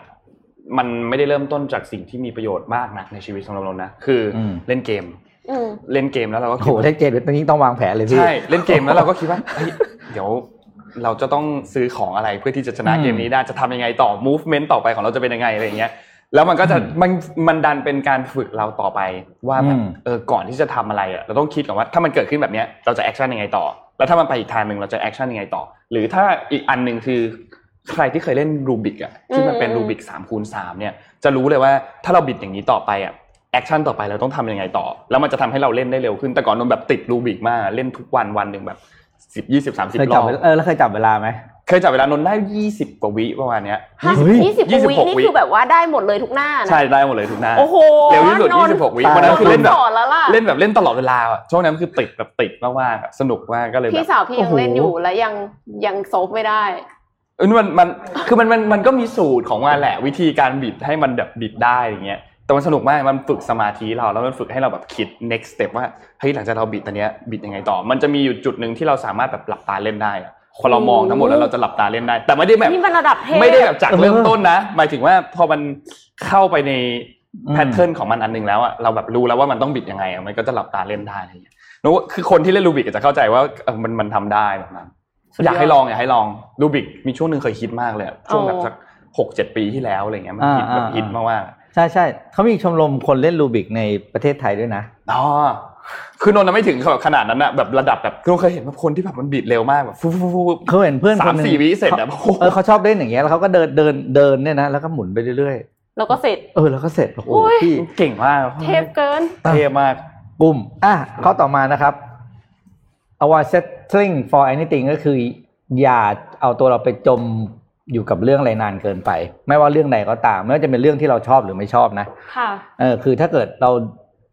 มันไม่ได้เริ่มต้นจากสิ่งที่มีประโยชน์มากนักในชีวิตสำหรับเรานะคืออมเล่นเกมอืมเล่นเกมแล้วเราก็โอ้คิโหดเล่นเกมตอนนี้ต้องวางแผนเลยพี่ใช่เล่นเกมแล้วเราก็คิดว่าเฮ้ยเดี๋ยวเราจะต้องซื้อของอะไรเพื่อที่จะชนะอืมเกมนี้ได้จะทำยังไงต่อ movement ต่อไปของเราจะเป็นยังไงอะไรอย่างเงี้ยแล้วมันก็จะอืมมันมันดันเป็นการฝึกเราต่อไปว่าแบบอืมเออก่อนที่จะทำอะไรอะเราต้องคิดก่อนว่าถ้ามันเกิดขึ้นแบบเนี้ยเราจะ action ยังไงต่อ แล้วถ้ามันไปอีกทางหนึ่งเราจะ action ยังไงต่อ หรือถ้าอีกอันหนึ่งคือ ใครที่เคยเล่นรูบิกอะที่มันเป็นอืมรูบิกสามคูณสามเนี่ยจะรู้เลยว่าถ้าเราบิดอย่างนี้ต่อไปอะ action ต่อไปเราต้องทำยังไงต่อ แล้วมันจะทำให้เราเล่นได้เร็วขึ้นแต่ก่อนนนท์แบบติดรูบิกมากเล่นทุกวันวันหนึ่งแบบสิบยี่สิบสามสิบรอบเคยจับเวลาเออแล้วเคยจับเวลาไหมเคยจับเวลานนได้ยี่สิบกว่าวิประมาณเนี้ยห้าเฮ้ยยี่สิบกว่าวิ26นี่วิคือแบบว่าได้หมดเลยทุกหน้านะใช่ได้หมดเลยทุกหน้าโอ้โหเร็วที่สุดนนท์26วิตายวันนั้นคือเล่นแบบสอนแล้วล่ะเล่นแบบเล่นตลอดเวลาอะช่วงนั้นคือติดแบบติดมากๆอะสนุกมากก็เลยแบพี่บสาวพี่ยังโอ้โหเล่นอยู่แล้วยังยังโซฟไม่ได้เออ มันมันคือมันมันมันก็มีสูตรของมันแหละ วิธีการบิดให้มันแบบบิดได้อย่างเงี้ยแต่มันสนุกมากมันฝึกสมาธิเราแล้วมันฝึกให้เราแบบคิด next step ว่าเฮ้ยหลังจากเราบิดตัวเนี้ยบิดยังไงต่อ มันจะมีอยู่จุดหนึ่งที่เราสามารถแบบหลับตาเล่นได้อะพอเรามองทั้งหมดแล้วเราจะหลับตาเล่นได้ แต่ไม่ได้แบบนี่มันระดับเทพ ไม่ได้แบบจากเออเริ่มต้นนะ หมายถึงว่าพอมันเข้าไปในอืมแพทเทิร์นของมันอันหนึ่งแล้วอะเราแบบรู้แล้วว่ามันต้องบิดยังไงอะมันก็จะหลับตาเล่นได้อะไรอย่างเงี้ยนึกว่าคือคนที่เล่นรูบิกจะเข้าใจว่าเออมันมันทำได้แบบนั้นสุดย อดอยากให้ลองอยากให้ลองรูบิกมีช่วงหนึ่งเคยคิดมากเลยอะช่วงแบบอ๋อสักหกเจ็ดปีที่แล้วอะไรเงี้ยมันฮิตอ่าแบบอ่าฮิตมากใช่ใช่เขามีชมรมคนเล่นรูบิกในประเทศไทยด้วยนะๆอ๋อคือนนท์นะไม่ถึงแบบขนาดนั้นอะแบบระดับแบบคือเคยเห็นว่าคนที่แบบมันบิดเร็วมากแบบฟุ๊บฟุ๊บฟุ๊บฟุ๊บเขาเห็นเพื่อนสาคมนหนึ่งสี่วิเสร็จอะขาโอ้โหเออเขาชอบเล่นอย่างเงี้ยแล้วเขาก็เดินเดินเดินเนี่ยนะแล้วก็หมุนไปเรื่อยแล้วก็เสร็จๆเออแล้วก็เสร็จโอ้โหโอ้ยพี่เก่งมากเทพเกินเท่มากปุ่มอะข้อต่อมานะครับ avoid settling for anything ก็คือ อย่าเอาตัวเราไปจมอยู่กับเรื่องอะไรนานเกินไป ไม่ว่าเรื่องใดก็ตามไม่ว่าจะเป็นเรื่องที่เราชอบหรือไม่ชอบนะค่ะเออคือถ้าเกิดเรา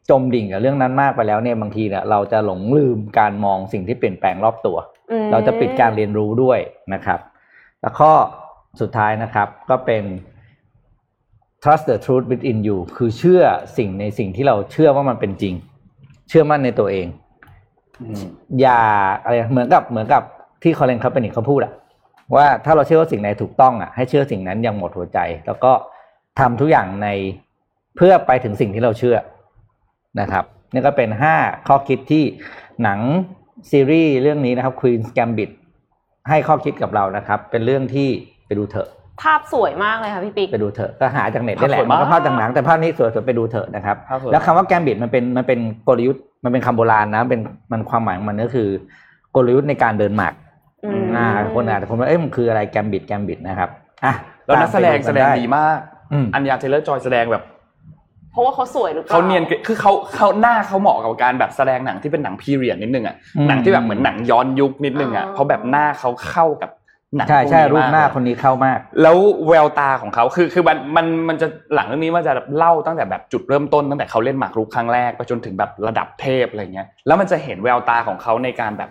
จมดิ่งกับเรื่องนั้นมากไปแล้วเนี่ยบางทีเนี่ยเราจะหลงลืมการมองสิ่งที่เปลี่ยนแปลงรอบตัวอืมเราจะปิดการเรียนรู้ด้วยนะครับ แล้วข้อสุดท้ายนะครับก็เป็น trust the truth within you คือเชื่อสิ่งในสิ่งที่เราเชื่อว่ามันเป็นจริง เชื่อมั่นในตัวเอง อย่าอะไรเหมือนกับเหมือนกับที่คอลเลนคาเป็นิกเขาพูดอะว่าถ้าเราเชื่อว่าสิ่งไหนถูกต้องอะให้เชื่อสิ่งนั้นอย่างหมดหัวใจ แล้วก็ทำทุกอย่างในเพื่อไปถึงสิ่งที่เราเชื่อนะครับนี่ก็เป็นห้าข้อคิดที่หนังซีรีส์เรื่องนี้นะครับ Queen's Gambit ให้ข้อคิดกับเรานะครับ เป็นเรื่องที่ไปดูเถอะ ภาพสวยมากเลยค่ะพี่ปิ๊ก ไปดูเถอะก็หาจากเน็ตได้แหละภาพสวยมัมากนก็ภาพจากหนังแต่ภาพนี้สวยๆไปดูเถอะนะครับ ภาพสวย แล้วคำว่าแกมบิดมันเป็นมันเป็นกลยุทธ์มันเป็นคำโบราณนะเป็นมันความหมายของมันก็คือ กลยุทธ์ในการเดินหมากอืม อ่าคนอาจจะผมว่าเอ้ยมันคืออะไรแกมบิดแกมบิดนะครับอะแล้วนักแสดงตามไปแสดงนดีมาก อืม อัญญาเทเลอร์จอยแสดงแบบเพราะว่าเขาสวยหรือเปล่าเขาเนียนคือเขาเขาหน้าเขาเหมาะกับการแบบแสดงหนังที่เป็นหนังพีเรียดนิดนึงอะอืม หนังที่แบบเหมือนหนังย้อนยุคนิดนึงอะเพราะแบบหน้าเขาเข้ากับ หนังใช่ใช่พวกรูปหน้าากคนนี้เข้ามาก แล้วแววตาของเขาคือคือมันมันมันจะหลังเรื่องนี้มันจะเล่าตั้งแต่แบบจุดเริ่มต้นตั้งแต่เขาเล่นหมากรุกครั้งแรกไปจนถึงแบบระดับเทพอะไรเงี้ยแล้วมันจะเห็นแววตาของเขาในการแบบ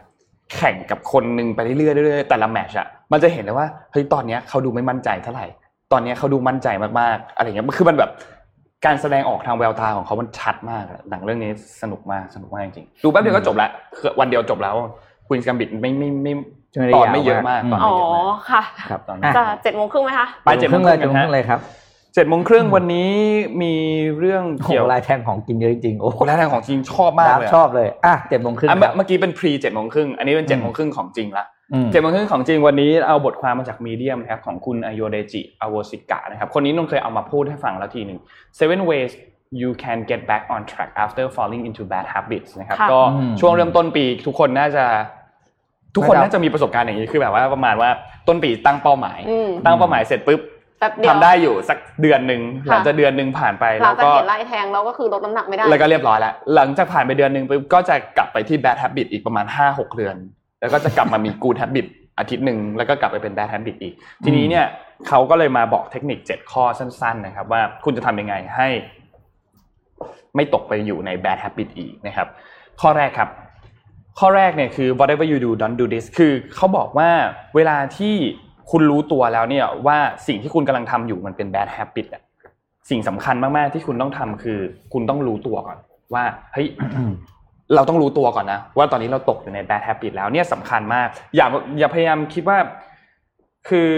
แข่งกับคนหนึงไปเรื่อยๆเรื่อยๆแต่ละแมตช์อะมันจะเห็นเลยว่าเฮ้ยตอนเนี้ยเขาดูไม่มั่นใจเท่าไหร่ ตอนเนี้ยเขาดูมั่นใจมากๆอะไรเงี้ยคือมันแบบการแสดงออกทางแววตาของเขามันชัดมากอะหนังเรื่องนี้สนุกมากสนุกมากจริงๆดูแป๊บเดียวก็จบละคือวันเดียวจบแล้วควีนส์กัมบิดไม่ไม่ไม่ไม่ได้ตอนยาวไม่เยอะมากมากตอนอ๋ไม่อเยอะมากค่ะครับตอนนี้อะจะเจ็ดโมงครึ่งไหมคะไปเจ็ดโมงคเลรึ่ยงเจ็ดกันโมงคฮะรึ่งเลยครับเจ็ดโมงครึ่งวันนี้มีเรื่องโอ้โหเกี่ยวลายแทงของกินเยอะจริงๆโอ้โหโอ้ร้านอาหารของจริงชอบมากเลยชอบเลยอะเจ็ดโมงครึ่งอะคเมื่รัอบเมื่อกี้เป็นพรีเจ็ดโมงครึ่งอันนี้เป็นเจ็ดโมงครึ่งของจริงละอืมเจ็ดโมงครึ่งของจริงวันนี้เอาบทความมาจากมีเดียมนะครับของคุณอโยเดจิอโวสิกะนะครับคนนี้นนท์เคยเอามาพูดให้ฟังแล้วทีหนึ่ง seven ways you can get back on track after falling into bad habits นะครับค่ะก็อืมช่วงเริ่มต้นปีทุกคนน่าจะ ทุกคนน่าจะน่าจะมีประสบการณ์อย่างนี้คือแบบว่าประมาณว่าต้นปีตั้งเป้าหมายอืมตั้งเป้าหมายเสร็จปุ๊บแป๊บเดียวทำได้อยู่สักเดือนหนึ่งค่ะหลังจากเดือนหนึ่งผ่านไปหลัแล้งวจากก็เห็นไล่แทงเราก็คือลดน้ำหนักไม่ได้แล้วก็เรียบร้อยแล้วหลังจากผ่านไปเดือนหนึ่งปุ๊บก็จะกลับไปที่ bad habit อีกประมาณ 5 6 เดือน แล้วก็จะกลับมามี good habit อาทิตย์หนึ่งแล้วก็กลับไปเป็น bad habit อีก ทีนี้เนี่ยเขาก็เลยมาบอกเทคนิค 7 ข้อสั้น ๆ นะครับ ว่าคุณจะทำยังไงให้ ไม่ตกไปอยู่ใน bad habit อีกนะครับ ข้อแรกครับ ข้อแรกเนี่ยคือ whatever you do don't do this คือเขาบอกว่าเวลาที่คุณรู้ตัวแล้วเนี่ยว่าสิ่งที่คุณกำลังทำอยู่มันเป็น bad habit อะสิ่งสำคัญมากๆที่คุณต้องทำคือ คุณต้องรู้ตัวก่อน ว่าเฮ้ยเราต้องรู้ตัวก่อนนะ ว่าตอนนี้เราตกอยู่ใน bad habit แล้วเนี่ยสำคัญมาก อย่าอย่าพยายามคิดว่า คือ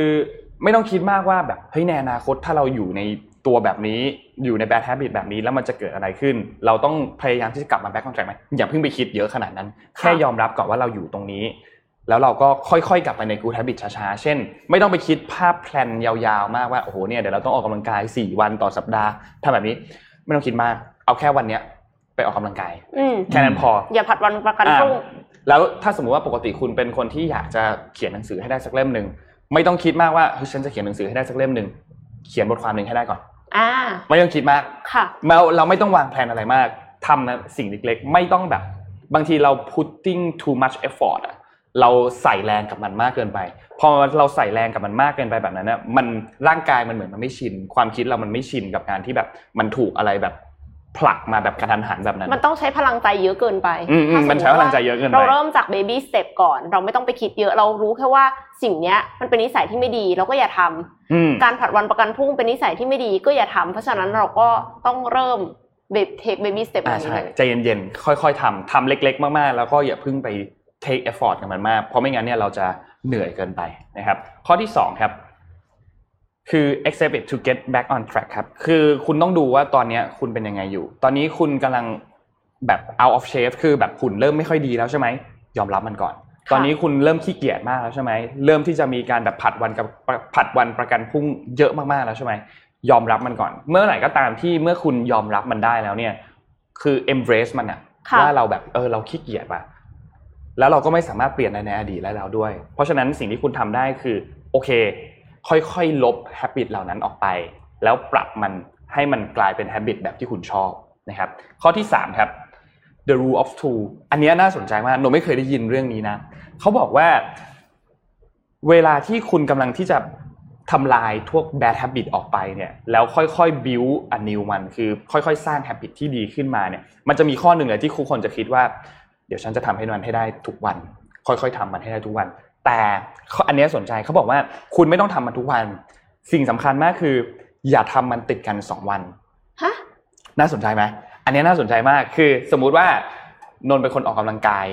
ไม่ต้องคิดมากว่าแบบเฮ้ยในอนาคตถ้าเราอยู่ใน ตัวแบบนี้อยู่ใน bad habit แบบนี้แล้วมันจะเกิดอะไรขึ้น เราต้องพยายามที่จะกลับมา back on track ไหมอย่าเพิ่งไปคิดเยอะขนาดนั้น แค่ยอมรับก่อนว่าเราอยู่ตรงนี้ แล้วเราก็ค่อยๆกลับไปใน good habit ช้าๆ เช่น ไม่ต้องไปคิดภาพแพลนยาวๆ มากว่าโอ้โหเนี่ยเดี๋ยวเราต้องออกกำลังกาย 4 วันต่อสัปดาห์ทำแบบนี้ไม่ต้องคิดมาก เอาแค่วันเนี้ยไปออกกำลังกายอืมแค่นั้นพอ อย่าผัดวันประกันอ่าพรุ่งแล้วถ้าสมมุติว่าปกติคุณเป็นคนที่อยากจะเขียนหนังสือให้ได้สักเล่มหนึ่งไม่ต้องคิดมากว่าเฮ้ยฉันจะเขียนหนังสือให้ได้สักเล่มหนึ่งเขียนบทความหนึ่งให้ได้ก่อน อ่าไม่ต้องคิดมากค่ะเราเราไม่ต้องวางแผนอะไรมากทำนะสิ่งเล็กๆ ไม่ต้องแบบ บางทีเรา putting too much effort อะเราใส่แรงกับมันมากเกินไป พอเราใส่แรงกับมันมากเกินไปแบบนั้นนะมันร่างกายมันเหมือนมันไม่ชิน ความคิดเรามันไม่ชินกับการที่แบบมันถูกอะไรแบบ ผลักมาแบบกระทันหันแบบนั้น มันต้องใช้พลังใจเยอะเกินไปอืมอืมถ้าสติมันใช้พลังใจเยอะเกินไป เราเริ่มจาก baby step ก่อน เราไม่ต้องไปคิดเยอะ เรารู้แค่ว่าสิ่งเนี้ย มันเป็นนิสัยที่ไม่ดี เราก็อย่าทำอืมการผัดวันประกันพรุ่งเป็นนิสัยที่ไม่ดีก็อย่าทำเพราะฉะนั้นเราก็ต้องเริ่มแบบ take baby step แบบนี้อ่าใช่เลยใจเย็นๆ ค่อยๆทำทำเล็ก ๆ มากๆ แล้วก็อย่าเพิ่งไป take effort กับมันมาก เพราะไม่งั้นเนี่ยเราจะเหนื่อยเกินไปนะครับ ข้อที่สองครับ คือ accept it to get back on track ครับ คือคุณต้องดูว่าตอนเนี้ยคุณเป็นยังไงอยู่ ตอนนี้คุณกำลังแบบ out of shape คือแบบหุ่นเริ่มไม่ค่อยดีแล้วใช่ไหม ยอมรับมันก่อน ตอนนี้คุณเริ่มขี้เกียจมากแล้วใช่ไหม เริ่มที่จะมีการแบบผัดวันกับผัดวันประกันพรุ่งเยอะมากๆแล้วใช่ไหม ยอมรับมันก่อน เมื่อไหร่ก็ตามที่เมื่อคุณยอมรับมันได้แล้วเนี่ย คือ embrace มันอะค่ะว่าเราแบบเออเราขี้เกียจว่ะแล้วเราก็ไม่สามารถเปลี่ยนในในอดีตได้แล้วด้วย เพราะฉะนั้นสิ่งที่คุณทำได้คือโอเค ค่อยๆลบ habit เหล่านั้นออกไป แล้วปรับมันให้มันกลายเป็น habit แบบที่คุณชอบนะครับข้อที่สามครับ the rule of two อันนี้น่าสนใจมากหนูไม่เคยได้ยินเรื่องนี้นะเขาบอกว่า เวลาที่คุณกำลังที่จะทำลายพวก bad habit ออกไปเนี่ยแล้วค่อยๆ build a new มันคือค่อยๆ สร้าง habit ที่ดีขึ้นมาเนี่ยมันจะมีข้อหนึ่งเลยที่ทุกคนจะคิดว่า เดี๋ยวฉันจะทำให้มันให้ได้ทุกวัน ค่อยๆทำมันให้ได้ทุกวัน แต่ข้ออันเนี้ยสนใจเขาบอกว่าคุณไม่ต้องทำมันทุกวัน สิ่งสำคัญมากคือ อย่าทำมันติดกันสองวันฮะน่าสนใจไหมอันนี้น่าสนใจมากคือ สมมุติว่านนท์เป็นคนออกกำลังกาย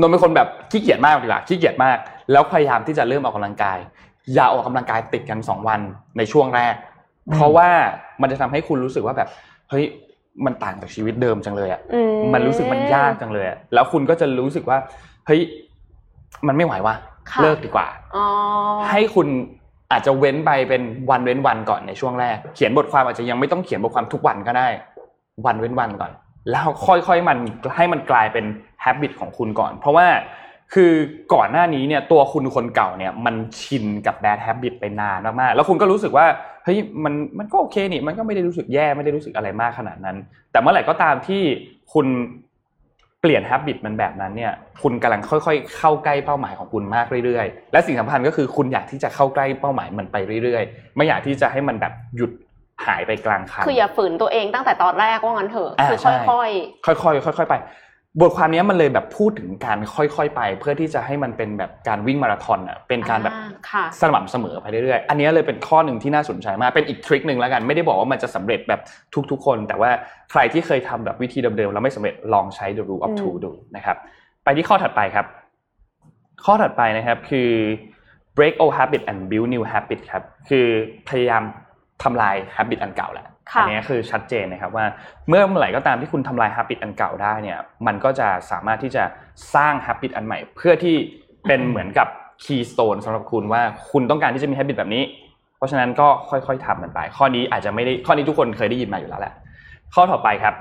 นนท์เป็นคนแบบขี้เกียจมากดีกว่าขี้เกียจมาก แล้วพยายามที่จะเริ่มออกกำลังกาย อย่าออกกำลังกายติดกันสองวันในช่วงแรกอืมเพราะว่ามันจะทำให้คุณรู้สึกว่าแบบเฮ้ยมันต่างจากชีวิตเดิมจังเลยอะอืมันรู้สึกมันยากจังเลยอะแล้วคุณก็จะรู้สึกว่าเฮ้ยมันไม่ไหวว่ะค่ะ เลิกดีกว่าอ๋อให้คุณอาจจะเว้นไปเป็นวันเว้นวันก่อนในช่วงแรก เขียนบทความอาจจะยังไม่ต้องเขียนบทความทุกวันก็ได้ วันเว้นวันก่อน แล้วค่อยๆมันให้มันกลายเป็น habit ของคุณก่อน เพราะว่าคือก่อนหน้านี้เนี่ยตัวคุณคนเก่าเนี่ยมันชินกับ bad habit ไปนานมากๆแล้วคุณก็รู้สึกว่าเฮ้ยมันมันก็โอเคนี่มันก็ไม่ได้รู้สึกแย่ไม่ได้รู้สึกอะไรมากขนาดนั้น แต่เมื่อไหร่ก็ตามที่คุณ เปลี่ยน habit มันแบบนั้นเนี่ยคุณกำลังค่อยๆ เข้าใกล้เป้าหมายของคุณมากเรื่อยๆ และสิ่งสำคัญก็คือคุณอยากที่จะเข้าใกล้เป้าหมายมันไปเรื่อยๆ ไม่อยากที่จะให้มันแบบหยุดหายไปกลางคันคืออย่าฝืนตัวเองตั้งแต่ตอนแรกว่างั้นเถอะอ่าคือใช่ค่อยค่อยๆค่อยๆไป บทความนี้มันเลยแบบพูดถึงการค่อยๆไป เพื่อที่จะให้มันเป็นแบบการวิ่งมาราธอนอะเป็นๆการแบบอ่ค่ะสม่ำเสมอไปเรื่อยๆอันนี้เลยเป็นข้อหนึ่งที่น่าสนใจมากเป็นอีกทริคหนึ่งแล้วกันไม่ได้บอกว่ามันจะสำเร็จแบบทุกๆคน แต่ว่าใครที่เคยทำแบบวิธีเดิมๆแล้วไม่สำเร็จลองใช้ the rule of อืม two ดูนะครับ ไปที่ข้อถัดไปครับ ข้อถัดไปนะครับคือ break old habit and build new habit ครับคือพยายามทำลาย habit อันเก่าแหละค่ะ อันนี้คือชัดเจนนะครับว่าเมื่อเมื่อไหร่ก็ตามที่คุณทำลาย habit อันเก่าได้เนี่ยมันก็จะสามารถที่จะสร้าง habit อันใหม่ เพื่อที่เป็นเหมือนกับ keystone สำหรับคุณว่าคุณต้องการที่จะมี habit แบบนี้ เพราะฉะนั้นก็ค่อยๆทำมันไป ข้อนี้อาจจะไม่ได้ข้อนี้ทุกคนเคยได้ยินมาอยู่แล้วแหละข้อต่อไปครับ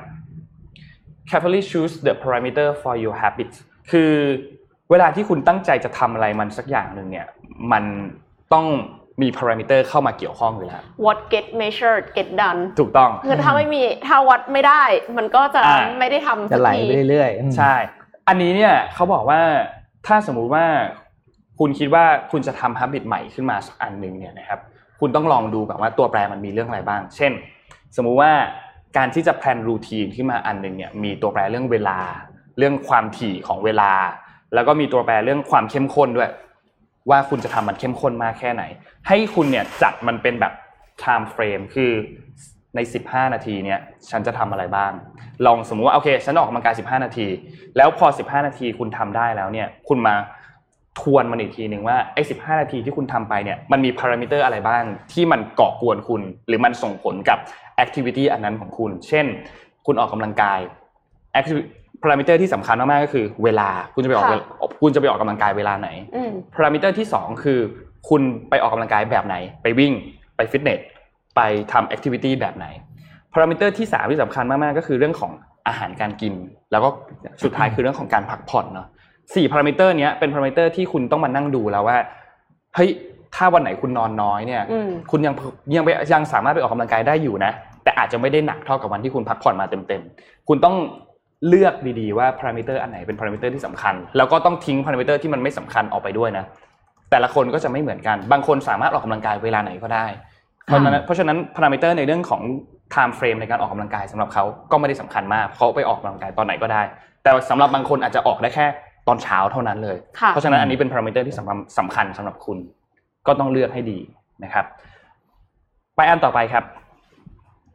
carefully choose the parameter for your habits คือเวลาที่คุณตั้งใจจะทำอะไรมันสักอย่างหนึ่งเนี่ย มันต้อง มี parameter เข้ามาเกี่ยวข้องอยู่แล้ว what get measured get done ถูกต้องคือถ้าไม่มีถ้าวัดไม่ได้ มันก็จะอ่าไม่ได้ทำจะสักไหลทีไปเรื่อยๆอืมใช่ อันนี้เนี่ยเขาบอกว่าถ้าสมมุติว่าคุณคิดว่าคุณจะทำ habit ใหม่ขึ้นมาสักอันหนึ่งเนี่ยนะครับ คุณต้องลองดูแบบว่าตัวแปรมันมีเรื่องอะไรบ้าง เช่น สมมุติว่าการที่จะแพลนรูทีนขึ้นมาอันหนึ่งเนี่ยมีตัวแปรเรื่องเวลา เรื่องความถี่ของเวลา แล้วก็มีตัวแปรเรื่องความเข้มข้นด้วย ว่าคุณจะทำมันเข้มข้นมากแค่ไหน ให้คุณเนี่ยจัดมันเป็นแบบ time frame คือใน 15 นาทีเนี่ยฉันจะทำอะไรบ้าง ลองสมมุติว่าโอเค ฉันออกกำลังกาย 15 นาที แล้วพอ 15 นาทีคุณทำได้แล้วเนี่ยคุณมาทวนมันอีกทีหนึ่งว่าไอ้15นาทีที่คุณทำไปเนี่ยมันมีพารามิเตอร์อะไรบ้างที่มันก่อกวนคุณ หรือมันส่งผลกับ activity อันนั้นของคุณ เช่น คุณออกกำลังกาย พารามิเตอร์ที่สำคัญมากๆก็คือ เวลาคุณจะไปออกค่ะคุณจะไปออกกำลังกายเวลาไหนอืมพารามิเตอร์ที่ 2 คือ คุณไปออกกำลังกายแบบไหน ไปวิ่งไปฟิตเนสไปทำ activity แบบไหนพารามิเตอร์ที่ 3 ที่สำคัญมากๆก็คือเรื่องของอาหารการกิน แล้วก็สุดท้ายคือเรื่องของการพักผ่อนเนาะสี่พารามิเตอร์เนี้ยเป็นพารามิเตอร์ที่คุณต้องมานั่งดูแล้วว่าเฮ้ยถ้าวันไหนคุณนอนน้อยเนี่ยอืมคุณยังยังไปยังสามารถไปออกกำลังกายได้อยู่นะ แต่อาจจะไม่ได้หนักเท่ากับวันที่คุณพักผ่อนมาเต็มๆ คุณต้อง เลือกดีๆว่าพารามิเตอร์อันไหนเป็นพารามิเตอร์ที่สำคัญ แล้วก็ต้องทิ้งพารามิเตอร์ที่มันไม่สำคัญออกไปด้วยนะ แต่ละคนก็จะไม่เหมือนกัน บางคนสามารถออกกำลังกายเวลาไหนก็ได้ เพราะฉะนั้นเพราะฉะนั้นพารามิเตอร์ในเรื่องของ time frame ในการออกกำลังกายสำหรับเขาก็ไม่ได้สำคัญมากเขาไปออกกำลังกายตอนไหนก็ได้ แต่สำหรับบางคนอาจจะออกได้แค่ตอนเช้าเท่านั้นเลยค่ะเพราะฉะนั้นอันนี้เป็นพารามิเตอร์ที่สำคัญสำคัญสำหรับคุณ ก็ต้องเลือกให้ดีนะครับ ไปอันต่อไปครับ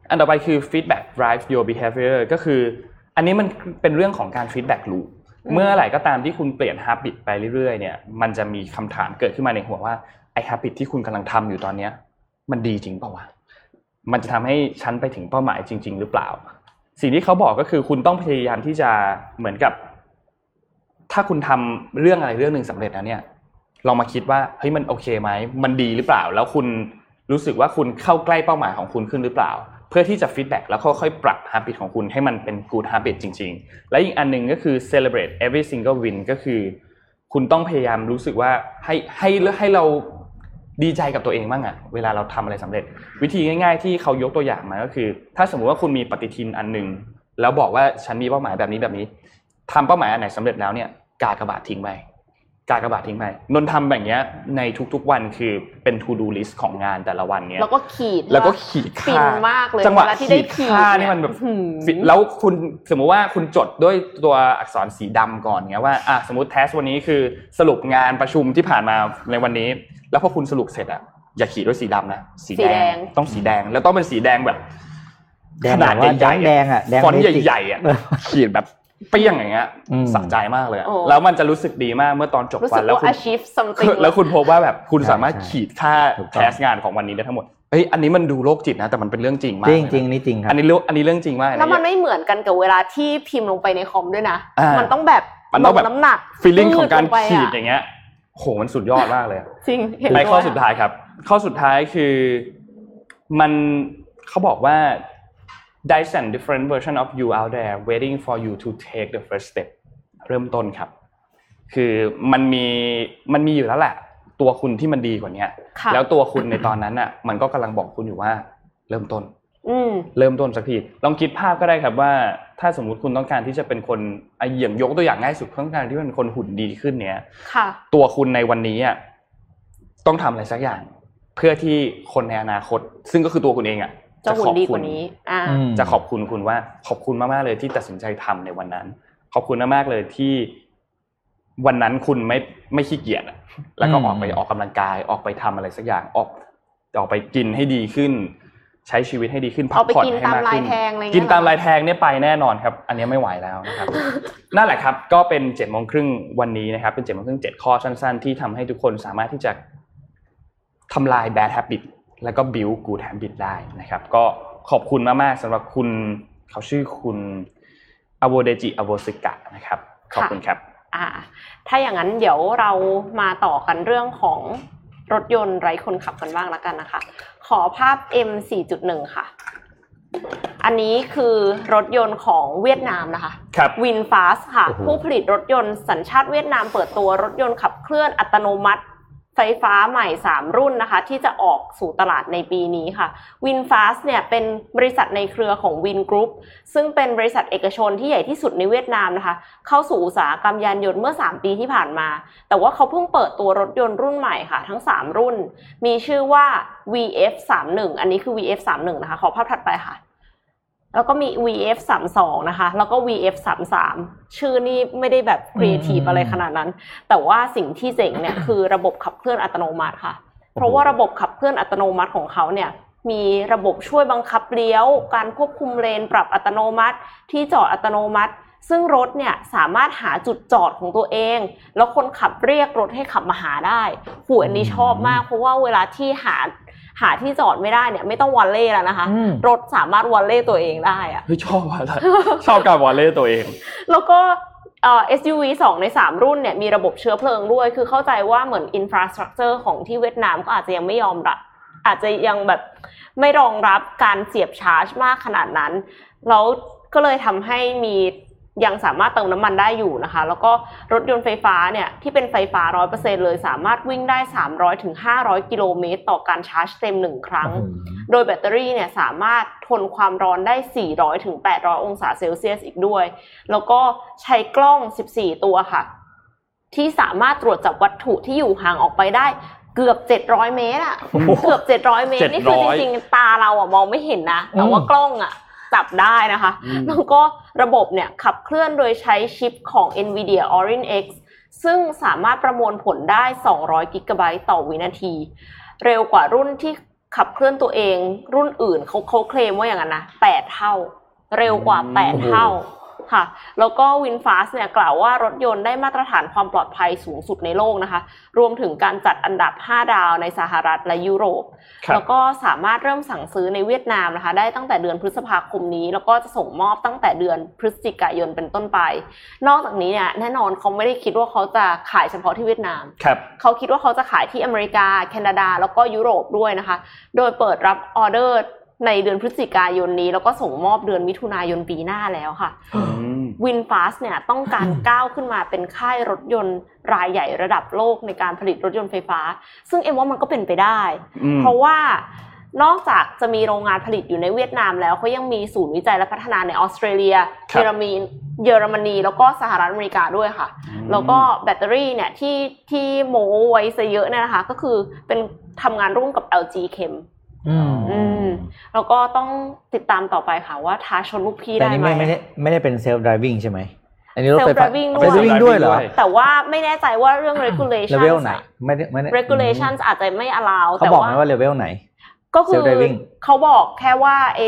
อันต่อไปคือ feedback drive your behavior ก็คือ อันนี้มันเป็นเรื่องของการ feedback loop อืมเมื่อไหร่ก็ตามที่คุณเปลี่ยน habit ไปเรื่อยๆเนี่ยมันจะมีคำถามเกิดขึ้นมาในหัวว่าไอ้ habit ที่คุณกำลังทำอยู่ตอนเนี้ย มันดีจริงเปล่าวะมันจะทำให้ฉันไปถึงเป้าหมายจริง ๆ หรือเปล่า สิ่งที่เขาบอกก็คือคุณต้องพยายามที่จะเหมือนกับ ถ้าคุณทำเรื่องอะไรเรื่องหนึ่งสำเร็จแล้วเนี่ยลองมาคิดว่าเฮ้ยมันโอเคไหมมันดีหรือเปล่า แล้วคุณรู้สึกว่าคุณเข้าใกล้เป้าหมายของคุณขึ้นหรือเปล่าเพื่อที่จะ feedback แล้วค่อยๆปรับ habit ของคุณให้มันเป็น good habit จริง ๆ และอีกอันหนึ่งก็คือ celebrate every single win ก็คือ คุณต้องพยายามรู้สึกว่าให้ให้ให้เราดีใจกับตัวเองบ้างอะเวลาเราทำอะไรสำเร็จ วิธีง่าย ๆ ที่เขายกตัวอย่างมาก็คือ ถ้าสมมุติว่าคุณมีปฏิทินอันหนึ่งแล้วบอกว่าฉันมีเป้าหมายแบบนี้แบบนี้ทำเป้าหมายอันไหนสำเร็จแล้วเนี่ยกากระบาดทิ้งไป กากระบาดทิ้งไปนนท์ทำแบบเนี้ยในทุกๆวันคือเป็น to do list ของงานแต่ละวันเนี้ยแล้วก็ขีดแล้วก็าขีดฟิค่านมากเลยจังหวะเวลาที่ได้ขีดขีดค่าเนี่ยนี่มันแบบหืมฟินแล้วคุณสมมุติว่าคุณจดด้วยตัวอักษรสีดำก่อนเงี้ยว่าอะสมมติแทสวันนี้คือสรุปงานประชุมที่ผ่านมาในวันนี้ แล้วพอคุณสรุปเสร็จอะอย่าขีดด้วยสีดำนะสีสีแดแดงงต้องสีแดงแล้วต้องเป็นสีแดงแบบแดงขนาดแบบว่าใหญ่ๆแดงๆอะแดงฟอนต์เบสิกใหญ่ๆอะขีดแบบ เปรี้ยงอย่างเงี้ยอืมสะใจมากเลยอะโอ้แล้วมันจะรู้สึกดีมากเมื่อตอนจบรู้วัสึนกแล้วว่าคุณ achieve something แล้วคุณพบว่าแบบคุณสามารถใช่ขีดค่าถูกต้องแคสงานของวันนี้ได้ทั้งหมดเฮ้ยอันนี้มันดูโรคจิตนะแต่มันเป็นเรื่องจริงมากจเลริยงนะจริงนี่จริงครับอันนี้เรื่องอันนี้เรื่องจริงมากะแล้วมันไม่เหมือนกันกับเวลาที่พิมพ์ลงไปในคอมด้วยนะอ่ามัมันต้องแบบมันต้องแบบลน้ำหนักฟีลลิ่งของการปืดลไปะขีดอย่างเงี้ยโหมันสุดยอดมากเลยอะจริงเห็นไปด้วยข้อสุดท้ายครับ ข้อสุดท้ายคือมันเขาบอกว่า there's a different version of you out there waiting for you to take the first step เริ่มต้นครับ คือมันมีมันมีอยู่แล้วแหละ ตัวคุณที่มันดีกว่าเนี้ยค่ะแล้วตัวคุณในตอนนั้นอะ มันก็กำลังบอกคุณอยู่ว่า เริ่มต้นอืมเริ่มต้นสักทีลองคิดภาพก็ได้ครับว่า ถ้าสมมุติคุณต้องการที่จะเป็นคนอะอย่างยกตัวอย่างง่ายสุดต้องการที่เป็นคนหุ่นดีขึ้นเนี้ยค่ะตัวคุณในวันนี้อะต้องทำอะไรสักอย่าง เพื่อที่คนในอนาคต ซึ่งก็คือตัวคุณเองอะ จะหุ่นขอบดีคุกณว่านี้อ่าอืมจะขอบคุณคุณว่าขอบคุณมากๆเลยที่ตัดสินใจทำในวันนั้น ขอบคุณมากๆเลยที่วันนั้นคุณไม่ไม่ขี้เกียจอะแล้วก็ออกไปออกกำลังกายออกไปทำอะไรสักอย่างออกออกไปกินให้ดีขึ้น ใช้ชีวิตให้ดีขึ้นพัเอาไปผ่อนกินให้ตามมากลายขึ้นแทงอะไรเงี้ยกินตามเหรอลายแทงเนี่ยไปแน่นอนครับ อันนี้ไม่ไหวแล้วนะครับนั่นแหละครับก็เป็นเจ็ดโมงครึ่งวันนี้นะครับ เป็นเจ็ดโมงครึ่งเจ็ดข้อสั้น ๆ ที่ทำให้ทุกคนสามารถที่จะทำลาย bad habit แล้วก็ build good habit ได้นะครับ ก็ขอบคุณมากๆสำหรับคุณเขาชื่อคุณอโวเดจิอโวสิกะนะครับ ขอบคุณครับอ่าถ้าอย่างนั้นเดี๋ยวเรามาต่อกันเรื่องของรถยนต์ไร้คนขับกันบ้างแล้วกันนะคะ ขอภาพ M 4.1 ค่ะ อันนี้คือรถยนต์ของเวียดนามนะคะครับวินฟาสค่ะโอ้โหผู้ผลิตรถยนต์สัญชาติเวียดนามเปิดตัวรถยนต์ขับเคลื่อนอัตโนมัติ ไฟฟ้าใหม่ 3 รุ่นนะคะ ที่จะออกสู่ตลาดในปีนี้ค่ะ WinFast เนี่ยเป็นบริษัทในเครือของ Win Group ซึ่งเป็นบริษัทเอกชนที่ใหญ่ที่สุดในเวียดนามนะคะ เข้าสู่อุตสาหกรรมยานยนต์เมื่อ 3 ปีที่ผ่านมา แต่ว่าเขาเพิ่งเปิดตัวรถยนต์รุ่นใหม่ค่ะ ทั้ง 3 รุ่น มีชื่อว่า VF31 อันนี้คือ VF31 นะคะ ขอภาพถัดไปค่ะ แล้วก็มี VF 3 2นะคะ แล้วก็ VF 3 3ชื่อนี่ไม่ได้แบบครีเอทีฟอืมอะไรขนาดนั้น แต่ว่าสิ่งที่เจ๋งเนี่ยคือระบบขับเคลื่อนอัตโนมัติค่ะ เพราะว่าระบบขับเคลื่อนอัตโนมัติของเขาเนี่ยมีระบบช่วยบังคับเลี้ยว การควบคุมเลนปรับอัตโนมัติ ที่จอดอัตโนมัติ ซึ่งรถเนี่ยสามารถหาจุดจอดของตัวเอง แล้วคนขับเรียกรถให้ขับมาหาได้หูอันนี้ชอบมาก เพราะว่าเวลาที่หา หาที่จอดไม่ได้เนี่ยไม่ต้องวอลเล่แล้วนะคะอืมรถสามารถวอลเล่ตัวเองได้อะเฮ้ยชอบอะไรชอบการวอลเล่ตัวเอง แล้วก็เอ่อ SUV 2 ใน 3 รุ่นเนี่ยมีระบบเชื้อเพลิงด้วย คือเข้าใจว่าเหมือน infrastructure ของที่เวียดนามก็อาจจะยังไม่ยอมรับ อาจจะยังแบบไม่รองรับการเสียบชาร์จมากขนาดนั้น แล้วก็เลยทำให้มี ยังสามารถเติมน้ำมันได้อยู่นะคะ แล้วก็รถยนต์ไฟฟ้าเนี่ยที่เป็นไฟฟ้า 100%เลยสามารถวิ่งได้ 300ถึง500 กิโลเมตร ต่อการชาร์จเต็ม 1 ครั้งโอ้โหโดยแบตเตอรี่เนี่ยสามารถทนความร้อนได้ 400ถึง800 องศาเซลเซียสอีกด้วย แล้วก็ใช้กล้อง 14 ตัวค่ะ ที่สามารถตรวจจับวัตถุที่อยู่ห่างออกไปได้เกือบ700เมตรอะเกือบ700เมตร นี่คือจ700ริงๆ ตาเราอะมองไม่เห็นนะ แต่ว่าอืมกล้องอะ จับได้นะคะอืมแล้วก็ระบบเนี่ยขับเคลื่อนโดยใช้ชิปของ NVIDIA Orin X ซึ่งสามารถประมวลผลได้ 200 กิกะไบต์ต่อวินาที เร็วกว่ารุ่นที่ขับเคลื่อนตัวเองรุ่นอื่นเขาเขาเคลมว่าอย่างนั้นนะ 8 เท่า เร็วกว่าอืม8เท่า ค่ะ แล้วก็ WinFast เนี่ยกล่าวว่ารถยนต์ได้มาตรฐานความปลอดภัยสูงสุดในโลกนะคะ รวมถึงการจัดอันดับ 5 ดาวในสหรัฐและยุโรปครับแล้วก็สามารถเริ่มสั่งซื้อในเวียดนามนะคะ ได้ตั้งแต่เดือนพฤษภาคมนี้ แล้วก็จะส่งมอบตั้งแต่เดือนพฤศจิกายนเป็นต้นไป นอกจากนี้เนี่ยแน่นอนเขาไม่ได้คิดว่าเขาจะขายเฉพาะที่เวียดนามครับเขาคิดว่าเขาจะขายที่อเมริกา แคนาดา แล้วก็ยุโรปด้วยนะคะ โดยเปิดรับออเดอร์ ในเดือนพฤศจิกายนนี้ แล้วก็ส่งมอบเดือนมิถุนายนปีหน้าแล้วค่ะอืม WinFast เนี่ยต้องการก้าวขึ้นมาเป็นค่ายรถยนต์รายใหญ่ระดับโลกในการผลิตรถยนต์ไฟฟ้า ซึ่งเอ็มว่ามันก็เป็นไปได้อืมเพราะว่านอกจากจะมีโรงงานผลิตอยู่ในเวียดนามแล้วเขายังมีศูนย์วิจัยและพัฒนาในออสเตรเลียครับเยอรมนีเยอรมนีแล้วก็สหรัฐอเมริกาด้วยค่ะ แล้วก็แบตเตอรี่เนี่ยที่ที่โมไว้ซะเยอะเนี่ยนะคะ ก็คือเป็นทำงานร่วมกับ LG Chem อืมอืม แล้วก็ต้องติดตามต่อไปค่ะว่าท้าชนลูกพี่แต่ได้นี่ไหมไม่ไม่ได้ไม่ได้เป็น self driving ใช่ไหมอันนี้รถไฟฟ้า self driving เป็นด้วย driving ด้วยเหรอ แต่ว่าไม่แน่ใจว่าเรื่อง regulation เลเวลไหนไม่ได้ไม่ได้ regulations อาจจะไม่ allow เขาแต่บอกว่าไหมว่าเลเวลไหน ก็คือ Self driving เขาบอกแค่ว่าไอ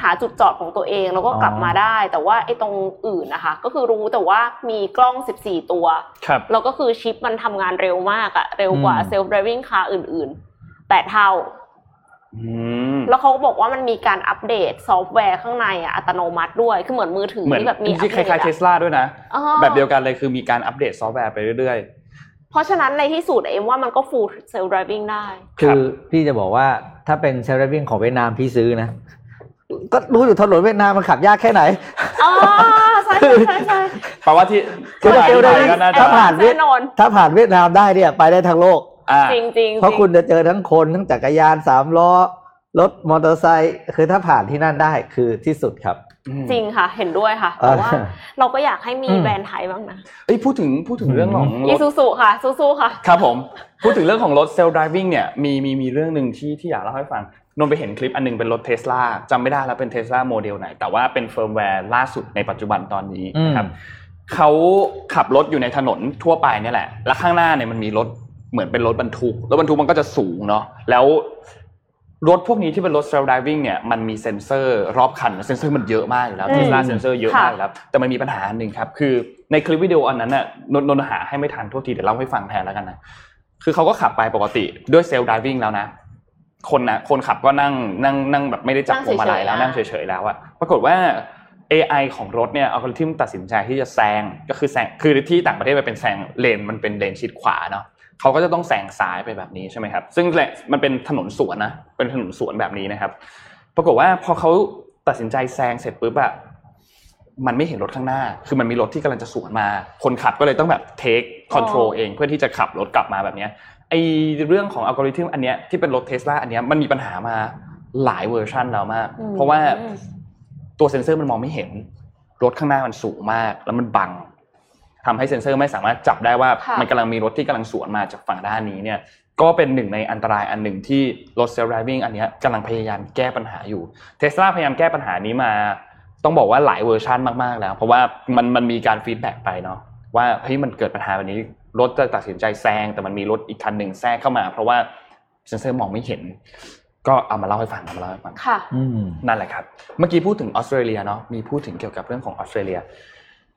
หาจุดจอดของตัวเองแล้วก็กลับอ๋อมาได้ แต่ว่าไอตรงอื่นนะคะ ก็คือรู้แต่ว่ามีกล้อง 14 ตัวครับแล้วก็คือชิปมันทำงานเร็วมากอะเร็วกว่า self driving car อื่น ๆแปดเท่าอืม แล้วเขาก็บอกว่ามันมีการอัปเดตซอฟต์แวร์ข้างในอะอัตโนมัติด้วย คือเหมือนมือถือเหมือนที่แบบมีจริงๆคล้ายๆอัปสเดตเทสลาด้วยนะอะแบบเดียวกันเลยคือมีการอัปเดตซอฟต์แวร์ไปเรื่อยเพราะฉะนั้นในที่สุดเอ็มว่ามันก็ full self driving ได้ คือพี่จะบอกว่าถ้าเป็นเซลล์วิ่งของเวียดนามพี่ซื้อนะ ก็รู้อยู่ถนนเวียดนามมันขับยากแค่ไหนอ๋อใช่ใช่ใช่ใช่แปลว่าที่คือเซลล์ไทวิ่ยงก็น่าจะถ้าผ่านเวียดแน่นอนถ้าผ่านเวียดนามได้เนี่ยไปได้ทั้งโลกอ่า จริงจริงเพราะคุณจะเจอทั้งคนทั้งจักรยานสามล้อรถมอเตอร์ไซค์คือถ้าผ่านที่นั่นได้คือที่สุดครับ จริงค่ะ เห็นด้วยค่ะแต่ว่าเราก็อยากให้มีแบรนด์ไทยบ้างนะเอ้ยพูดถึงพูดถึงเรื่องของรอีซูซูค่ะสู้ๆค่ะ ครับผม พูดถึงเรื่องของรถเซลล์ driving เนี่ยมีมีมีเรื่องหนึ่งที่ที่อยากเล่าให้ฟังนนท์ไปเห็นคลิปอันหนึงเป็นรถเทสลาจำไม่ได้แล้วเป็นเทสลาโมเดลไหน แต่ว่าเป็นเฟิร์มแวร์ล่าสุดในปัจจุบันตอนนี้นะครับเขาขับรถอยู่ในถนนทั่วไปเนี่ยแหละ แล้วข้างหน้าเนี่ยมันมีรถ เหมือนเป็นรถบรรทุกรถบรรทุกมันก็จะสูงเนาะแล้วรถพวกนี้ที่เป็นรถเซลล์ driving เนี่ยมันมีเซ็นเซอร์รอบคันเซ็นเซอร์มันเยอะมากอยู่แล้วอืมเทสลาเซ็นเซอร์เยอะค่ะมากอยู่แล้วแต่มันมีปัญหาอันหนึ่งครับ คือในคลิปวิดีโออันนั้นน่ะนนท์นนท์หาให้ไม่ทันโทษทีเดี๋ยวเล่าให้ฟังแทนแล้วกันนะคือเขาก็ขับไปปกติด้วยเซลล์ด i วิ่งแล้วนะคนนะคนขับก็นั่งนั่งนั่งแบบไม่ได้จับพวงมาลัยแล้วนั่นั่งงเฉเฉยๆยๆแล้วอะปรากฏว่า AI ของรถเนี่ยอัลกอริทึมตัดสินใจที่จะแซงก็คือแซงคือที่ต่างประเทศมันเป็นแซงเลนมันเป็นเลนชิดขวาเนาะ เขาก็จะต้องแซงซ้ายไปแบบนี้ใช่ไหมครับ ซึ่งแหละมันเป็นถนนสวนนะ เป็นถนนสวนแบบนี้นะครับ ปรากฏว่าพอเขาตัดสินใจแซงเสร็จปุ๊บอะมันไม่เห็นรถข้างหน้า คือมันมีรถที่กำลังจะสวนมา คนขับก็เลยต้องแบบ take control อ๋อเองเพื่อที่จะขับรถกลับมาแบบเนี้ยไอเรื่องของอัลกอริทึมอันเนี้ยที่เป็นรถเทสลาอันเนี้ยมันมีปัญหามาหลายเวอร์ชันแล้วมากอืมเพราะว่าตัวเซ็นเซอร์มันมองไม่เห็น รถข้างหน้ามันสูงมาก แล้วมันบัง ทำให้เซ็นเซอร์ไม่สามารถจับได้ว่าค่ะมันกำลังมีรถที่กำลังสวนมาจากฝั่งด้านนี้เนี่ยก็เป็นหนึ่งในอันตรายอันหนึ่งที่รถ self driving อันเนี้ยกำลังพยายามแก้ปัญหาอยู่เทสลาพยายามแก้ปัญหานี้มาต้องบอกว่าหลายเวอร์ชันมาก ๆ แล้ว เพราะว่ามันมันมีการ feedback ไปเนาะว่าเฮ้ยมันเกิดปัญหาแบบนี้รถจะตัดสินใจแซงแต่มันมีรถอีกคันหนึ่งแทรกเข้ามา เพราะว่าเซนเซอร์มองไม่เห็น ก็เอามาเล่าให้ฟังเอามาเล่าให้ฟังค่ะอืมนั่นแหละครับ เมื่อกี้พูดถึงออสเตรเลียเนาะมีพูดถึงเกี่ยวกับเรื่องของออสเตรเลีย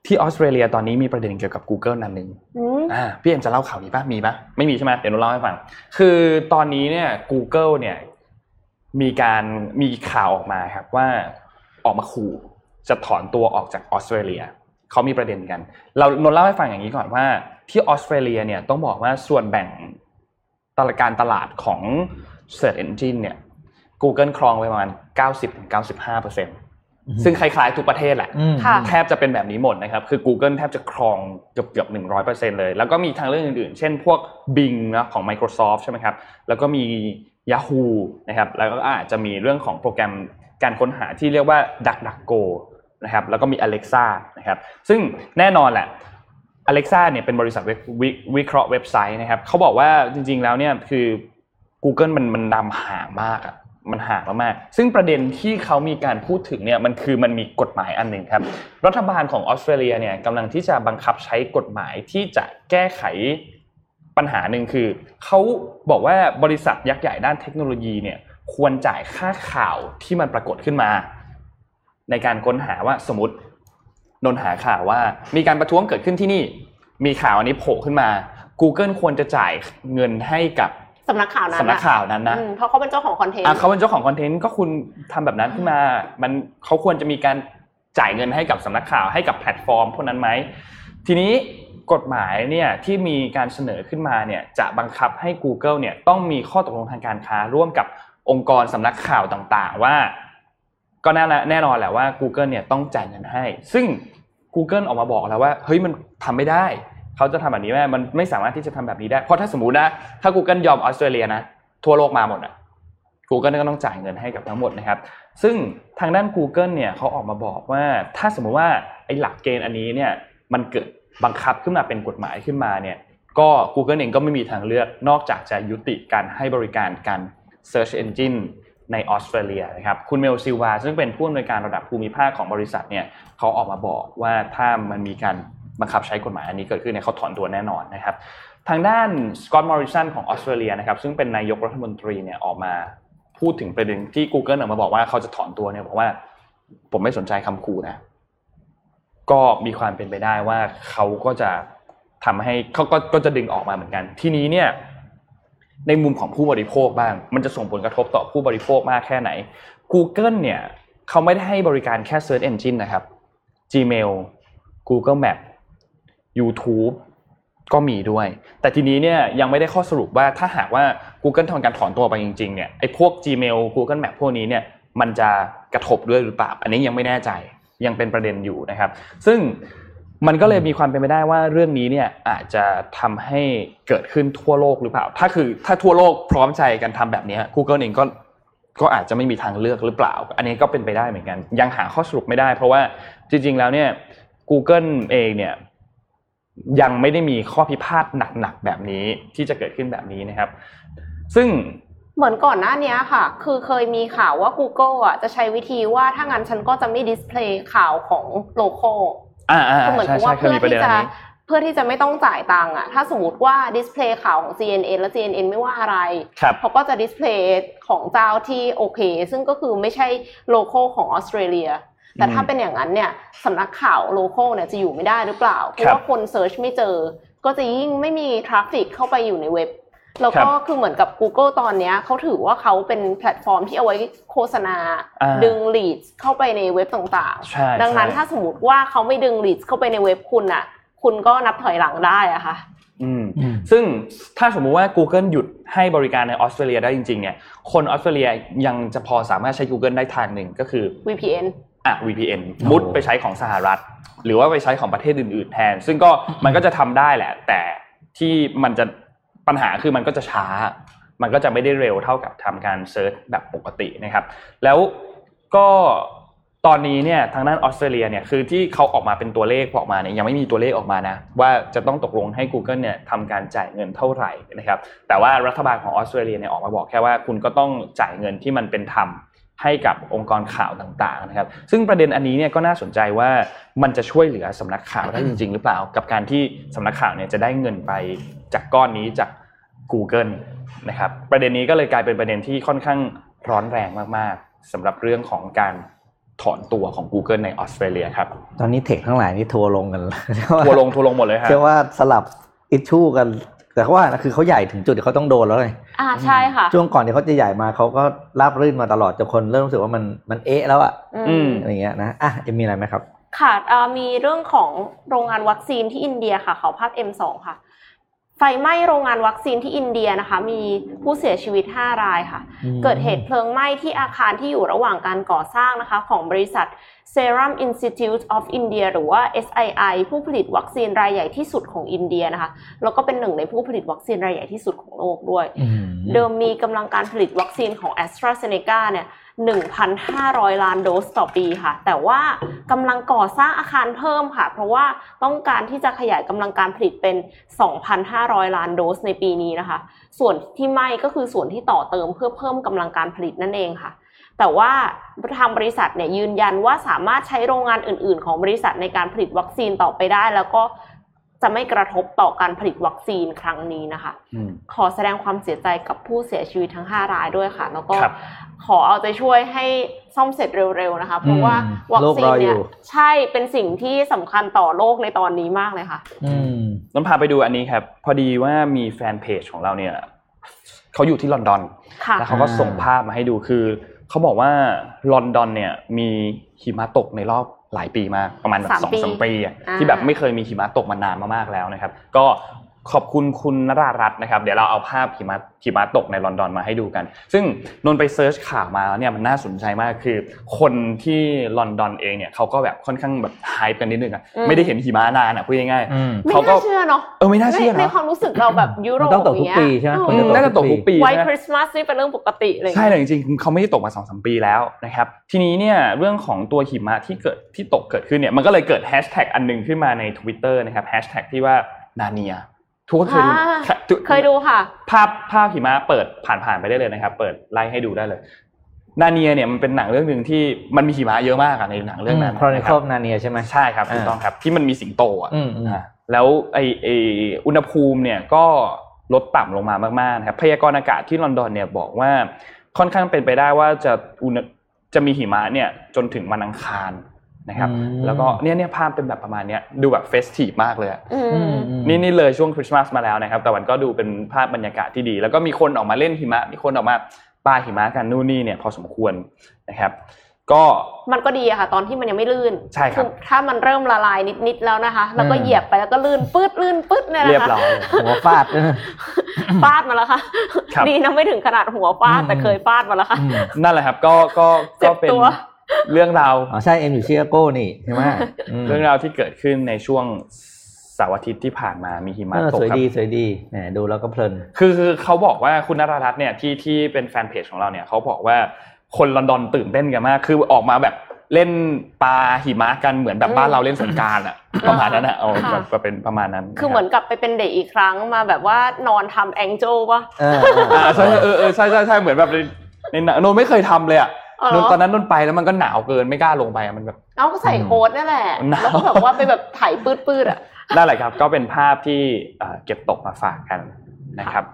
ที่ออสเตรเลียตอนนี้มีประเด็นเกี่ยวกับ Google นั่นหนึ่งอืมอ่าพี่เอ็มจะเล่าข่าวนี้ปะมีปะไม่มีใช่ไหมเดี๋ยวหนูเล่าให้ฟัง คือตอนนี้เนี่ย Google เนี่ยมีการมีข่าวออกมาครับว่าออกมาขู่จะถอนตัวออกจากออสเตรเลียเขามีประเด็นกัน เรานนท์เล่าให้ฟังอย่างนี้ก่อนว่าที่ออสเตรเลียเนี่ยต้องบอกว่าส่วนแบ่งตลาดการตลาดของ Search Engine เนี่ย Google ครองไปประมาณ 90-95%ซึ่ งคล้ายๆทุกประเทศแหละอืมค่ะแทบจะเป็นแบบนี้หมดนะครับ คือ Google แทบจะครองเกือบเกือบหนึ่งร้อยเปอร์เซ็นเลย แล้วก็มีทางเรื่องอื่นๆ เช่นพวก Bing นะของ Microsoft ใช่ไหมครับ แล้วก็มี Yahoo นะครับ แล้วก็อาจจะมีเรื่องของโปรแกรมการค้นหาที่เรียกว่า DuckDuckGo นะครับ แล้วก็มี Alexa นะครับ ซึ่งแน่นอนแหละ Alexa เนี่ยเป็นบริษัทวิวิวิเคราะห์เว็บไซต์นะครับ เขาบอกว่าจริงๆแล้วเนี่ยคือ Google มันมันนำห่างมากอะ มันห่างมากๆซึ่งประเด็นที่เขามีการพูดถึงเนี่ยมันคือมันมีกฎหมายอันหนึ่งครับ รัฐบาลของออสเตรเลียเนี่ยกำลังที่จะบังคับใช้กฎหมายที่จะแก้ไขปัญหาหนึ่งคือ เขาบอกว่าบริษัทยักษ์ใหญ่ด้านเทคโนโลยีเนี่ยควรจ่ายค่าข่าวที่มันปรากฏขึ้นมา ในการค้นหาว่าสมมตินนหาข่าวว่า มีการประท้วงเกิดขึ้นที่นี่ มีข่าวอันนี้โผล่ขึ้นมา Google ควรจะจ่ายเงินให้กับ สำนักข่าวนั้นสำนักข่าวนั้นนะอืมเพราะเขาเป็นเจ้าของคอนเทนต์อะเขาเป็นเจ้าของคอนเทนต์ก็คุณทำแบบนั้นขึ้นมา มันเขาควรจะมีการจ่ายเงินให้กับสำนักข่าวให้กับแพลตฟอร์มพวกนั้นไหมทีนี้กฎหมายเนี่ยที่มีการเสนอขึ้นมาเนี่ยจะบังคับให้ Google เนี่ยต้องมีข้อตกลงทางการค้าร่วมกับองค์กรสำนักข่าวต่างๆ ว่า ก็แน่แน่นอนแหละว่า Google เนี่ยต้องจ่ายเงินให้ ซึ่ง Google ออกมาบอกแล้วว่าเฮ้ยมันทำไม่ได้ เขาจะทำแบบนี้ไม่มันไม่สามารถที่จะทำแบบนี้ได้ เพราะถ้าสมมตินะ ถ้า Google ยอมออสเตรเลียนะ ทั่วโลกมาหมดอะ Google ก็ต้องจ่ายเงินให้กับทั้งหมดนะครับ ซึ่งทางด้าน Google เนี่ยเขาออกมาบอกว่า ถ้าสมมุติว่าไอ้หลักเกณฑ์อันนี้เนี่ยมันเกิดบังคับขึ้นมาเป็นกฎหมายขึ้นมาเนี่ย ก็ Google เองก็ไม่มีทางเลือกนอกจากจะยุติการให้บริการการ Search Engine ในออสเตรเลียนะครับคุณเมลซิวาซึ่งเป็นผู้อำนวยการระดับภูมิภาคของบริษัทเนี่ยเขาออกมาบอกว่าถ้ามันมีการ บังคับใช้กฎหมายอันนี้เกิดขึ้นเนี่ยเขาถอนตัวแน่นอนนะครับ ทางด้านสกอตต์มอริสันของออสเตรเลียนะครับซึ่งเป็นนายกรัฐมนตรีเนี่ยออกมาพูดถึงประเด็นที่ Google ออกมาบอกว่าเขาจะถอนตัวเนี่ยบอกว่า ผมไม่สนใจคำขู่นะ ก็มีความเป็นไปได้ว่าเขาก็จะทำให้เขาก็ก็จะดึงออกมาเหมือนกัน ทีนี้เนี่ยในมุมของผู้บริโภคบ้าง มันจะส่งผลกระทบต่อผู้บริโภคมากแค่ไหน Google เนี่ยเขาไม่ได้ให้บริการแค่ Search Engine นะครับ Gmail Google Map YouTube ก็มีด้วย แต่ทีนี้เนี่ยยังไม่ได้ข้อสรุปว่าถ้าหากว่า Google ทำการถอนตัวไปจริงๆเนี่ยไอ้พวก Gmail Google Map พวกนี้เนี่ยมันจะกระทบด้วยหรือเปล่า อันนี้ยังไม่แน่ใจยังเป็นประเด็นอยู่นะครับ ซึ่งมันก็เลยมีความเป็นไปได้ว่าเรื่องนี้เนี่ยอาจจะทำให้เกิดขึ้นทั่วโลกหรือเปล่า ถ้าคือถ้าทั่วโลกพร้อมใจกันทำแบบนี้ Google เองก็ก็อาจจะไม่มีทางเลือกหรือเปล่า อันนี้ก็เป็นไปได้เหมือนกัน ยังหาข้อสรุปไม่ได้ เพราะว่าจริง ๆ แล้วเนี่ย Google เองเนี่ย ยังไม่ได้มีข้อพิพาทหนักๆแบบนี้ที่จะเกิดขึ้นแบบนี้นะครับ ซึ่งเหมือนก่อนหน้านี้ค่ะ คือเคยมีข่าวว่า Google อะจะใช้วิธีว่าถ้างั้นฉันก็จะไม่ display ข่าวของ localอ่าอ่าคือเหมือนใช่กับใช่ว่าเคยเพื่อมีประเด็นอันนี้เพื่อที่จะเพื่อที่จะไม่ต้องจ่ายตังค์อะ ถ้าสมมติว่า display ข่าวของ CNN แล้ว CNN ไม่ว่าอะไรครับเขาก็จะ display ของเจ้าที่โอเค ซึ่งก็คือไม่ใช่ local ของออสเตรเลีย แต่ถ้าอืมเป็นอย่างนั้นเนี่ยสำนักข่าว local เนี่ยจะอยู่ไม่ได้หรือเปล่า เพราะครับว่าคน search ไม่เจอ ก็จะยิ่งไม่มี traffic เข้าไปอยู่ในเว็บ แล้วก็ครับคือเหมือนกับ Google ตอนเนี้ยเขาถือว่าเขาเป็นแพลตฟอร์มที่เอาไว้โฆษณาอ่าดึง lead เข้าไปในเว็บต่างใช่ๆดังนั้นใช่ถ้าสมมติว่าเขาไม่ดึง lead เข้าไปในเว็บคุณอะคุณก็นับถอยหลังได้อะค่ะอืมซึ่งถ้าสมมุติว่า Google หยุดให้บริการในออสเตรเลียได้จริงๆเนี่ยคนออสเตรเลียยังจะพอสามารถใช้ Google ได้ทางหนึ่งก็คือ VPN อะ VPN มุดไปใช้ของสหรัฐ หรือว่าไปใช้ของประเทศอื่น ๆ แทน ซึ่งก็มันก็จะทำได้แหละ แต่ที่มันจะปัญหาคือมันก็จะช้า มันก็จะไม่ได้เร็วเท่ากับทำการเซิร์ชแบบปกตินะครับ แล้วก็ตอนนี้เนี่ยทางด้านออสเตรเลียเนี่ยคือที่เขาออกมาเป็นตัวเลขออกมาเนี่ยยังไม่มีตัวเลขออกมานะ ว่าจะต้องตกลงให้ Google เนี่ยทำการจ่ายเงินเท่าไหร่นะครับแต่ว่ารัฐบาลของออสเตรเลียเนี่ยออกมาบอกแค่ว่าคุณก็ต้องจ่ายเงินที่มันเป็นธรรม ให้กับองค์กรข่าวต่างๆนะครับ ซึ่งประเด็นอันนี้เนี่ยก็น่าสนใจว่ามันจะช่วยเหลือสำนักข่าวได้จริง ๆ หรือเปล่า กับการที่สำนักข่าวเนี่ยจะได้เงินไปจากก้อนนี้จาก Google นะครับประเด็นนี้ก็เลยกลายเป็นประเด็นที่ค่อนข้างร้อนแรงมากๆสำหรับเรื่องของการถอนตัวของ Google ในออสเตรเลียครับ ตอนนี้เทคทั้งหลายนี่ทัวร์ลงกันทัวร์ลงทัวร์ลงหมดเลยครับเชื่อว่าสลับอิชชูกัน แต่เขาว่านะคือเขาใหญ่ถึงจุดที่เขาต้องโดนแล้วเลย อ่าใช่ค่ะ ช่วงก่อนที่เขาจะใหญ่มาเขาก็ราบรื่นมาตลอดจนคนเริ่มรู้สึกว่ามันมันเอ๊ะแล้วอะอืมอะไรเงี้ยนะอะเอ็มมีอะไรไหมครับ ค่ะเอ่อมีเรื่องของโรงงานวัคซีนที่อินเดียค่ะขอภาพ M2 ค่ะ ไฟไหม้โรงงานวัคซีนที่อินเดียนะคะ มีผู้เสียชีวิต 5 รายค่ะอืมเกิดเหตุเพลิงไหม้ที่อาคารที่อยู่ระหว่างการก่อสร้างนะคะ ของบริษัท Serum Institute of India หรือว่า SII ผู้ผลิตวัคซีนรายใหญ่ที่สุดของอินเดียนะคะ แล้วก็เป็นหนึ่งในผู้ผลิตวัคซีนรายใหญ่ที่สุดของโลกด้วยอืมเดิมมีกำลังการผลิตวัคซีนของ a s t r a z เซ e c a เนี่ย 1,500 ล้านโดสต่อปีค่ะ แต่ว่ากำลังก่อสร้างอาคารเพิ่มค่ะ เพราะว่าต้องการที่จะขยายกำลังการผลิตเป็น 2,500 ล้านโดสในปีนี้นะคะ ส่วนที่ไม่ก็คือส่วนที่ต่อเติมเพื่อเพิ่มกำลังการผลิตนั่นเองค่ะแต่ว่าทางบริษัทเนี่ยยืนยันว่าสามารถใช้โรงงานอื่น ๆ ของบริษัทในการผลิตวัคซีนต่อไปได้ แล้วก็ จะไม่กระทบต่อการผลิตวัคซีนครั้งนี้นะคะอืมขอแสดงความเสียใจกับผู้เสียชีวิตทั้ง 5 รายด้วยค่ะ แล้วก็ครับขอเอาใจช่วยให้ซ่อมเสร็จเร็วๆนะคะ เพราะว่าวัคซีนเนี่ยโลกรออยู่ใช่เป็นสิ่งที่สำคัญต่อโลกในตอนนี้มากเลยค่ะอืมต้องพาไปดูอันนี้ครับ พอดีว่ามีแฟนเพจของเราเนี่ยเขาอยู่ที่ลอนดอนค่ะแล้วเขาก็ส่งภาพมาให้ดูคือเขาบอกว่าลอนดอนเนี่ยมีหิมะตกในรอบ หลายปีมากประมาณแบบสามสองปีสามปีอะอ่าที่แบบไม่เคยมีหิมะตกมานานมากๆแล้วนะครับ ก็ ขอบคุณคุณนรารัตน์นะครับ เดี๋ยวเราเอาภาพหิมะหิมะตกในลอนดอนมาให้ดูกัน ซึ่งนนท์ไป search ข่าวมาแล้วเนี่ยมันน่าสนใจมากคือ คนที่ลอนดอนเองเนี่ยเขาก็แบบค่อนข้างแบบ hype กันนิดนึงอะไม่ได้เห็นหิมะนานอะพูดง่ายอืมๆไม่เขาก็น่าเชื่อเนาะเออไม่น่าเชื่อในในนะความรู้สึกเราแบบยุโรมันปต้องตกทุกปีใช่ไหมอืมน่าจะตกทุกปีไวใช่ไหมคริสต์มาสนี่เป็นเรื่องปกติเลยใช่แต่จริงๆเขาไม่ได้ตกมาสองสามปีแล้วนะครับทีนี้เนี่ยเรื่องของตัวหิมะที่เกิดที่ตกเกิดขึ้นเนี่ยมันก็เลยเกิดแฮชแท็กอันหนึงขึ้นมาใน Twitter นะครับแฮชแท็กที่ว่านาเนีย ทุกคนเคยดูอ่าทุกเคยดูค่ะ ภาพภาพหิมะเปิดผ่านๆไปได้เลยนะครับ เปิดไล่ให้ดูได้เลยนาเนียเนี่ยมันเป็นหนังเรื่องหนึ่งที่มันมีหิมะเยอะมากอะในหนังเรื่องนั้นครอนินะคคอรับนาเนียใช่ไหมใช่ครับถูกอ่าต้องครับ ที่มันมีสิงโตอะอืมอืมอ่าแล้วไอไออุณหภูมิเนี่ยก็ลดต่ำลงมามากๆนะครับพยากรณ์อากาศที่ลอนดอนเนี่ยบอกว่าค่อนข้างเป็นไปได้ว่าจะอุณหจะมีหิมะเนี่ยจนถึงวันอังคาร นะครับอืมแล้วก็เนี่ยเนี่ยภาพเป็นแบบประมาณเนี้ยดูแบบ festive มากเลยอะอือืมมอืมนี่นี่เลยช่วงคริสต์มาสมาแล้วนะครับแต่มันก็ดูเป็นภาพบรรยากาศที่ดี แล้วก็มีคนออกมาเล่นหิมะมีคนออกมาปาหิมะกันนู่นนี่เนี่ยพอสมควรนะครับก็มันก็ดีอะค่ะ ตอนที่มันยังไม่ลื่นใช่ครับอถ้ามันเริ่มละลายนิดๆแล้วนะคะ แล้วก็เหยียบไปแล้วก็ลื่นปื๊ดลื่นปื๊ดเนี่ยนะคะเรียบร้อยเลยหัวฟาดเออฟาดมาแล้วค่ะครับดีนะไม่ถึงขนาดหัวฟาดอืมแต่เคยฟาดมาแล้วค่ะอืมนั่นแหละครับ ก็ก็เจ็ก็บเป็นตัว เรื่องราวอ๋อใช่เอ็มอยู่ชิคาโก้นี่ใช่ไหมมเรื่องราวที่เกิดขึ้นในช่วงเสาร์อาทิตย์ที่ผ่านมามีหิมะเออตกสวยครับดีสวยดีแหมดูแล้วก็เพลิน คือคือเขาบอกว่าคุณนรารัตน์เนี่ยที่ที่เป็นแฟนเพจของเราเนี่ยเขาบอกว่าคนลอนดอนตื่นเต้นกันมาก คือออกมาแบบเล่นปลาหิมะกันเหมือนแบบบ้านเราเล่นสงกรารอะประมาณนั้นอะเอาค่ะแบบแบบเป็นประมาณนั้น คือเหมือนกับไปเป็นเด็กอีกครั้งมาแบบว่านอนทำแองเจิลปะเอออ่าใช่เออเออใช่ใช่ใช่เหมือนแบบในในหนังโนนไม่เคยทำเลยอะอ๋อโนนตอนนั้นโนนไปแล้วมันก็หนาวเกินไม่กล้าลงไปอะมันแบบเอาก็ใส่โค้ทนั่นแหละหนาวแล้วก็แบบว่าไปแบบไถปืดๆอะนั่นแหละครับ ก็เป็นภาพที่เอ่อเก็บตกมาฝากกันนะครับ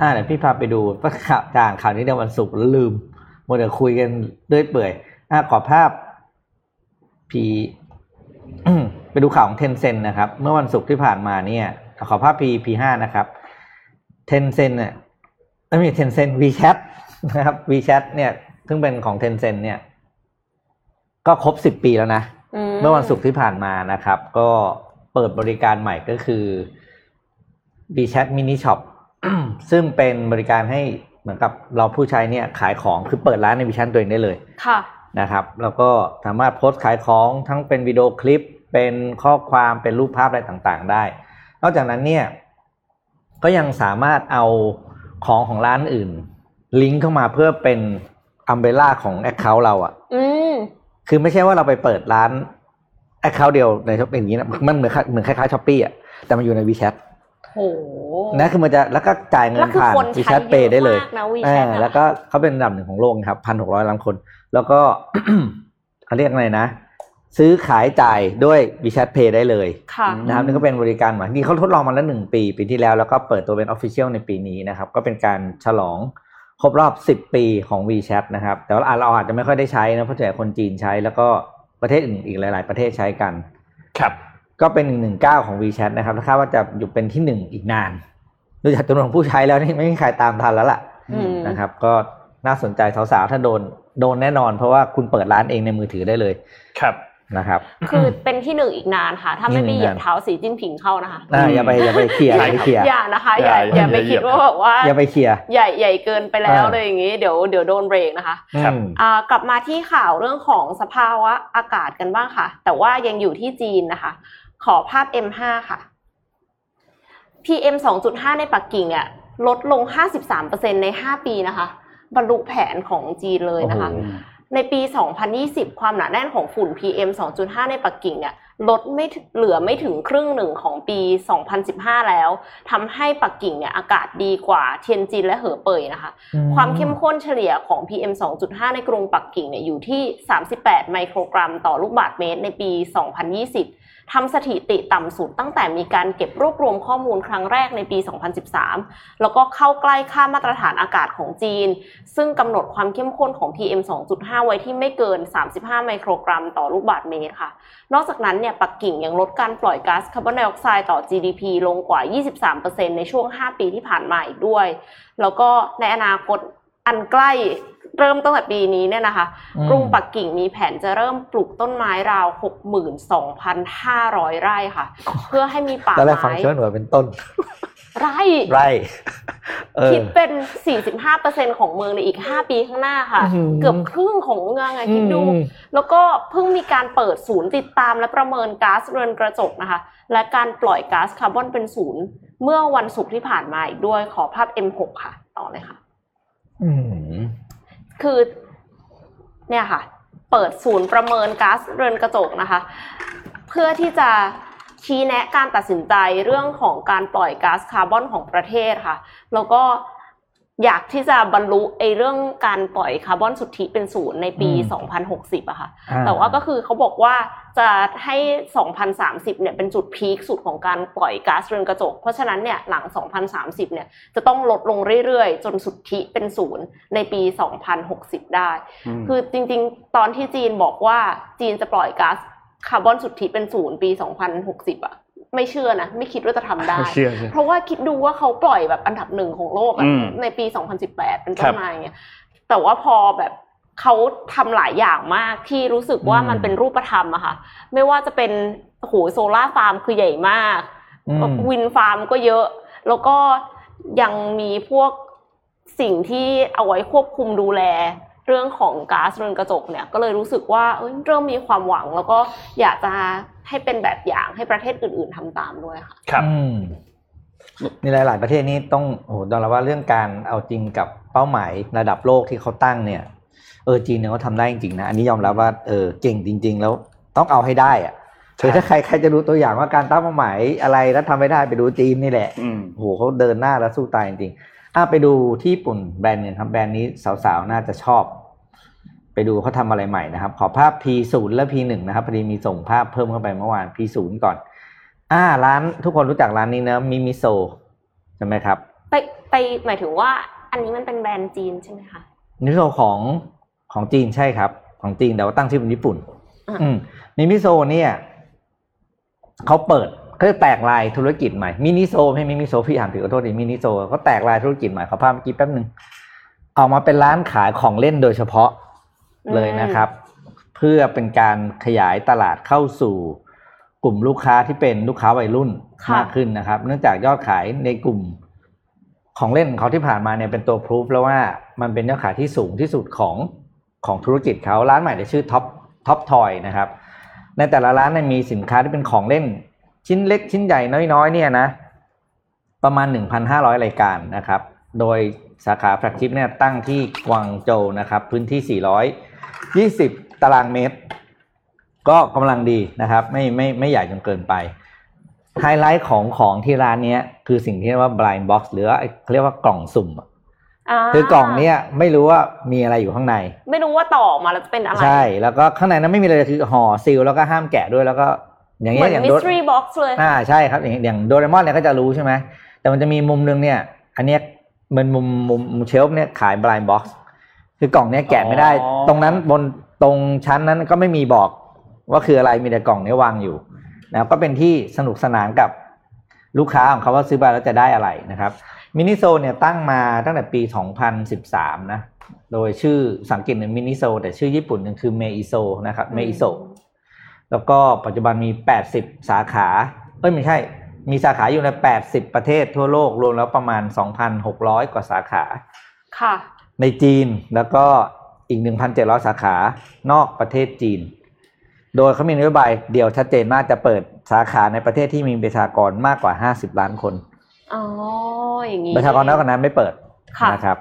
อ่าเดี๋ยวพี่พาไปดูว่าข่าวจางข่าวนี้ในวันศุกร์แล้วลืมมัวแต่คุยกันเรื่อยเปื่อย อ่าขอภาพพีไปดูข่าวของ Tencent นะครับ เมื่อวันศุกร์ที่ผ่านมาเนี่ย ขอภาพพีพีห้านะครับ Tencent เนี่ยไม่มี Tencent WeChat นะครับ WeChat เนี่ย ซึ่งเป็นของ Tencent เนี่ย ก็ครบสิบปีแล้วนะ เมื่อวันศุกร์ที่ผ่านมานะครับ ก็เปิดบริการใหม่ก็คือ WeChat Mini Shop ซึ่งเป็นบริการให้เหมือนกับเราผู้ใช้เนี่ยขายของคือเปิดร้านในวิชันตัวเองได้เลยค่ะนะครับ แล้วก็สามารถโพสต์ขายของทั้งเป็นวิดีโอคลิป เป็นข้อความเป็นรูปภาพอะไรต่างๆ ได้ นอกจากนั้นเนี่ย ก็ยังสามารถเอาของของร้านอื่น ลิงก์เข้ามาเพื่อเป็น umbrella ของ Account เราอะอืมคือไม่ใช่ว่าเราไปเปิดร้าน Account เดียวในช้อปเป็นอย่างนี้นะมันเหมือนเหมือนคล้ายๆ Shopee อะแต่มันอยู่ใน WeChat โหนะคือมันจะแล้วก็จ่ายเงิแล้นวคือผ่านคนใช้ WeChat Pay ได้เลยเยอะมากนะเอ WeChat ออะแล้วก็เขาเป็นอันดับหนึ่งของโลกนะครับพันหกร้อยล้านคน แล้วก็เขาเรียกอะไรนะ ซื้อขายจ่ายด้วย WeChat Pay ได้เลยค่ะนะครับนี่ก็เป็นบริการใหม่ที่เขาทดลองมาแล้วหนึ่งปี ปีที่แล้วแล้วก็เปิดตัวเป็น Official ในปีนี้นะครับ ก็เป็นการฉลอง ครบรอบ 10 ปีของ WeChat นะครับ แต่ว่าเราอาจจะไม่ค่อยได้ใช้นะเพราะส่วนใหญ่คนจีนใช้แล้วก็ประเทศอื่นอีกหลาย ๆ ประเทศใช้กัน ครับ ก็เป็นหนึ่งหนึ่งเก้าของ WeChat นะครับถ้าคาดว่าจะอยู่เป็นที่หนึ่งอีกนานดูจากจำนวนผู้ใช้แล้วนี่ไม่มีใครตามทันแล้วล่ะอืมนะครับ ก็น่าสนใจสาวๆถ้าโดนโดนแน่นอน เพราะว่าคุณเปิดร้านเองในมือถือได้เลย ครับ นะครับคือเป็นที่หนึ่งอีกนานค่ะ ถ้าไม่ไปอืมเหยียบเท้าสีจิ้นผิงเข้านะคะอ่าอย่าไปอย่าไปเคลียร์อย่าไปเคลียร์อย่านะคะอย่าอย่าอย่าไปอย่าคิดเหยียบว่าแบบว่าอย่าไปเคลียร์ใหญ่ใหญ่เกินไปแล้วอ่าเลยอย่างนี้เดี๋ยวเดี๋ยวโดนเบรกนะคะครับอืมอ่ากลับมาที่ข่าวเรื่องของสภาวะอากาศกันบ้างค่ะ แต่ว่ายังอยู่ที่จีนนะคะ ขอภาพ M5 ค่ะ PM 2.5 ในปักกิ่งเนี่ยลดลง 53%ใน 5 ปีนะคะ บรรลุแผนของจีนเลยนะคะโอ้โห ในปี 2020 ความหนาแน่นของฝุ่น PM 2.5 ในปักกิ่งเนี่ย ลดไม่ถึงเหลือไม่ถึงครึ่งหนึ่งของปี 2015 แล้วทำให้ปักกิ่งเนี่ยอากาศดีกว่าเทียนจินและเหอเป่ยนะคะ ความเข้มข้นเฉลี่ยของ PM 2.5 ในกรุงปักกิ่งเนี่ยอยู่ที่ 38 ไมโครกรัมต่อลูกบาศก์เมตรในปี 2020 ทำสถิติต่ำสุดตั้งแต่มีการเก็บรวบรวมข้อมูลครั้งแรกในปี 2013 แล้วก็เข้าใกล้ค่ามาตรฐานอากาศของจีน ซึ่งกำหนดความเข้มข้นของ PM 2.5 ไว้ที่ไม่เกิน 35 ไมโครกรัมต่อลูกบาศก์เมตรค่ะ นอกจากนั้นเนี่ยปักกิ่งยังลดการปล่อยก๊าซคาร์บอนไดออกไซด์ต่อ GDP ลงกว่า 23%ในช่วง 5 ปีที่ผ่านมาอีกด้วย แล้วก็ในอนาคตอันใกล้เริ่มตั้งแต่ปีนี้เนี่ยนะคะอืมกรุงปักกิ่งมีแผนจะเริ่มปลูกต้นไม้ราว 62,500 ไร่ค่ะ เพื่อให้มีป่าตอนแรกฟังไม้เชื่อหน่วยเป็นต้น ไร่ไร่เออคิดเป็น 45%ของเมืองในอีก 5 ปีข้างหน้าค่ะอื้อหือเกือบครึ่งของเมืองอะคิดดูอืมแล้วก็เพิ่งมีการเปิดศูนย์ติดตามและประเมินก๊าซเรือนกระจกนะคะ และการปล่อยก๊าซคาร์บอนเป็นศูนย์ เมื่อวันศุกร์ที่ผ่านมาอีกด้วยขอภาพ M6 ค่ะ ต่อเลยค่ะอืมคือ เนี่ยค่ะ เปิดศูนย์ประเมินก๊าซเรือนกระจกนะคะ เพื่อที่จะ ชี้แนะการตัดสินใจเรื่องของการปล่อยก๊าซคาร์บอนของประเทศค่ะ แล้วก็อยากที่จะบรรลุไอ้เรื่องการปล่อยคาร์บอนสุทธิเป็นศูนย์ในปีอืม2060อะค่ะอ่าแต่ว่าก็คือเขาบอกว่าจะให้ 2030 เนี่ยเป็นจุดพีคสุดของการปล่อยก๊าซเรือนกระจก เพราะฉะนั้นเนี่ยหลัง 2030 เนี่ยจะต้องลดลงเรื่อยๆ จนสุทธิเป็นศูนย์ในปี 2060 ได้ คือจริงๆ ตอนที่จีนบอกว่าจีนจะปล่อยก๊าซ คาร์บอนสุทธิเป็นศูนย์ปี 2060อะไม่เชื่อนะ ไม่คิดว่าจะทำได้ไม่เชื่อใช่เพราะว่าคิดดูว่าเขาปล่อยแบบอันดับหนึ่งของโลกอะอืมในปี 2018 เป็นต้นมาครับอย่างเงี้ยแต่ว่าพอแบบเขาทำหลายอย่างมากที่รู้สึกว่าอืมมันเป็นรูปธรรมอะค่ะ ไม่ว่าจะเป็นโอ้โห solar farm คือใหญ่มากอืม wind farm ก็เยอะ แล้วก็ยังมีพวกสิ่งที่เอาไว้ควบคุมดูแล เรื่องของก๊าซเรือนกระจกเนี่ยก็เลยรู้สึกว่าเอ้ยเริ่มมีความหวัง แล้วก็อยากจะให้เป็นแบบอย่างให้ประเทศอื่น ๆทำตามด้วยค่ะครับอืมในหลาย ๆ ประเทศนี้ต้องโอ้โหต้องรับว่าเรื่องการเอาจริงกับเป้าหมายระดับโลกที่เขาตั้งเนี่ยเออจีนเนี่ยเขาทำได้จริงๆนะอันนี้ยอมรับว่าเออเก่งจริง ๆ แล้วต้องเอาให้ได้อะคือถ้าใครใครจะรู้ตัวอย่างว่าการตั้งเป้าหมายอะไรแล้วทำไม่ได้ไปดูจีนนี่แหละอืมโอ้โหเขาเดินหน้าแล้วสู้ตายจริง ๆอะไปดูที่ญี่ปุ่นแบรนด์หนึ่งครับแบรนด์นี้สาวๆ น่าจะชอบ ไปดูเขาทำอะไรใหม่นะครับ ขอภาพ P0 และ P1 นะครับพอดีมีส่งภาพเพิ่มเข้าไปเมื่อวาน P0 ก่อน อ่าร้านทุกคนรู้จักร้านนี้นะมิมิโซใช่ไหมครับ ไปไปหมายถึงว่าอันนี้มันเป็นแบรนด์จีนใช่ไหมคะมิมิโซของของจีนใช่ครับ ของจีนแต่ว่าตั้งชื่อเป็นญี่ปุ่นอะอืมมิมิโซเนี่ยเขาเปิด เขาจะแตกลายธุรกิจใหม่มินิโซไม่มิมิโซพี่อ่านผิดขอโทษทีมินิโซเขาแตกลายธุรกิจใหม่ขอภาพเมื่อกี้แป๊บหนึ่งออกมาเป็นร้านขายของเล่นโดยเฉพาะเลยนะครับ เพื่อเป็นการขยายตลาดเข้าสู่กลุ่มลูกค้าที่เป็นลูกค้าวัยรุ่นค่ะมากขึ้นนะครับ เนื่องจากยอดขายในกลุ่มของเล่นของเขาที่ผ่านมาเนี่ยเป็นตัวพ o ูฟแล้วว่ามันเป็นยอดขายที่สูงที่สุดของของธุรกิจเขาร้านใหม่ในชื่อท็อป Top Toy นะครับ ในแต่ละร้านเนี่ยมีสินค้าที่เป็นของเล่น ชิ้นเล็กชิ้นใหญ่น้อยๆเนี่ยนะประมาณ 1,500 รายการนะครับ โดยสาขา flagship เนี่ยตั้งที่กวางโจวนะครับ พื้นที่ 420 ตารางเมตร ก็กำลังดีนะครับ ไม่ไม่ไม่ใหญ่จนเกินไปไฮไลท์ของของที่ร้านเนี้ยคือสิ่งที่เรียกว่า blind box หรือว่าเขาเรียกว่ากล่องสุ่มอะคือกล่องเนี้ยไม่รู้ว่ามีอะไรอยู่ข้างใน ไม่รู้ว่าต่อออกมาแล้วจะเป็นอะไร ใช่ แล้วก็ข้างในนั้นไม่มีอะไรเลยคือห่อ seal แล้วก็ห้ามแกะด้วยแล้วก็ อย่างเงี้มือนอย่าง mystery box เลยอ่าใช่ครับอย่างอย่างโดเรมอนเนี่ยก็จะรู้ใช่ไหมแต่มันจะมีมุมนึงเนี่ย อันเนี้ยมันมุมมุมมุม shelf เนี่ยขาย blind box คือกล่องเนี้ยแกะไม่ได้อ๋อตรงนั้นบนตรงชั้นนั้นก็ไม่มีบอกว่าคืออะไรมีแต่กล่องเนี้ยวางอยู่นะครับก็เป็นที่สนุกสนานกับลูกค้าของเขาว่าซื้อไปแล้วจะได้อะไรนะครับมินิโซเนี่ยตั้งมาตั้งแต่ปี 2013 นะ โดยชื่ออังกฤษเนี่ยมินิโซแต่ชื่อญี่ปุ่นเนี่ยคือเมอิโซนะครับเมอิโซ แล้วก็ปัจจุบันมี 80 สาขา เอ้ยไม่ใช่ มีสาขาอยู่ใน 80 ประเทศทั่วโลกรวมแล้วประมาณ 2,600 กว่าสาขา ค่ะ ในจีนแล้วก็อีก 1,700 สาขานอกประเทศจีน โดยเขามีนโยบายเดียวชัดเจนมากจะเปิดสาขาในประเทศที่มีประชากรมากกว่า 50 ล้านคน อ๋อ อย่างนี้ ประชากรน้อยกว่านั้นไม่เปิดค่ะนะครับ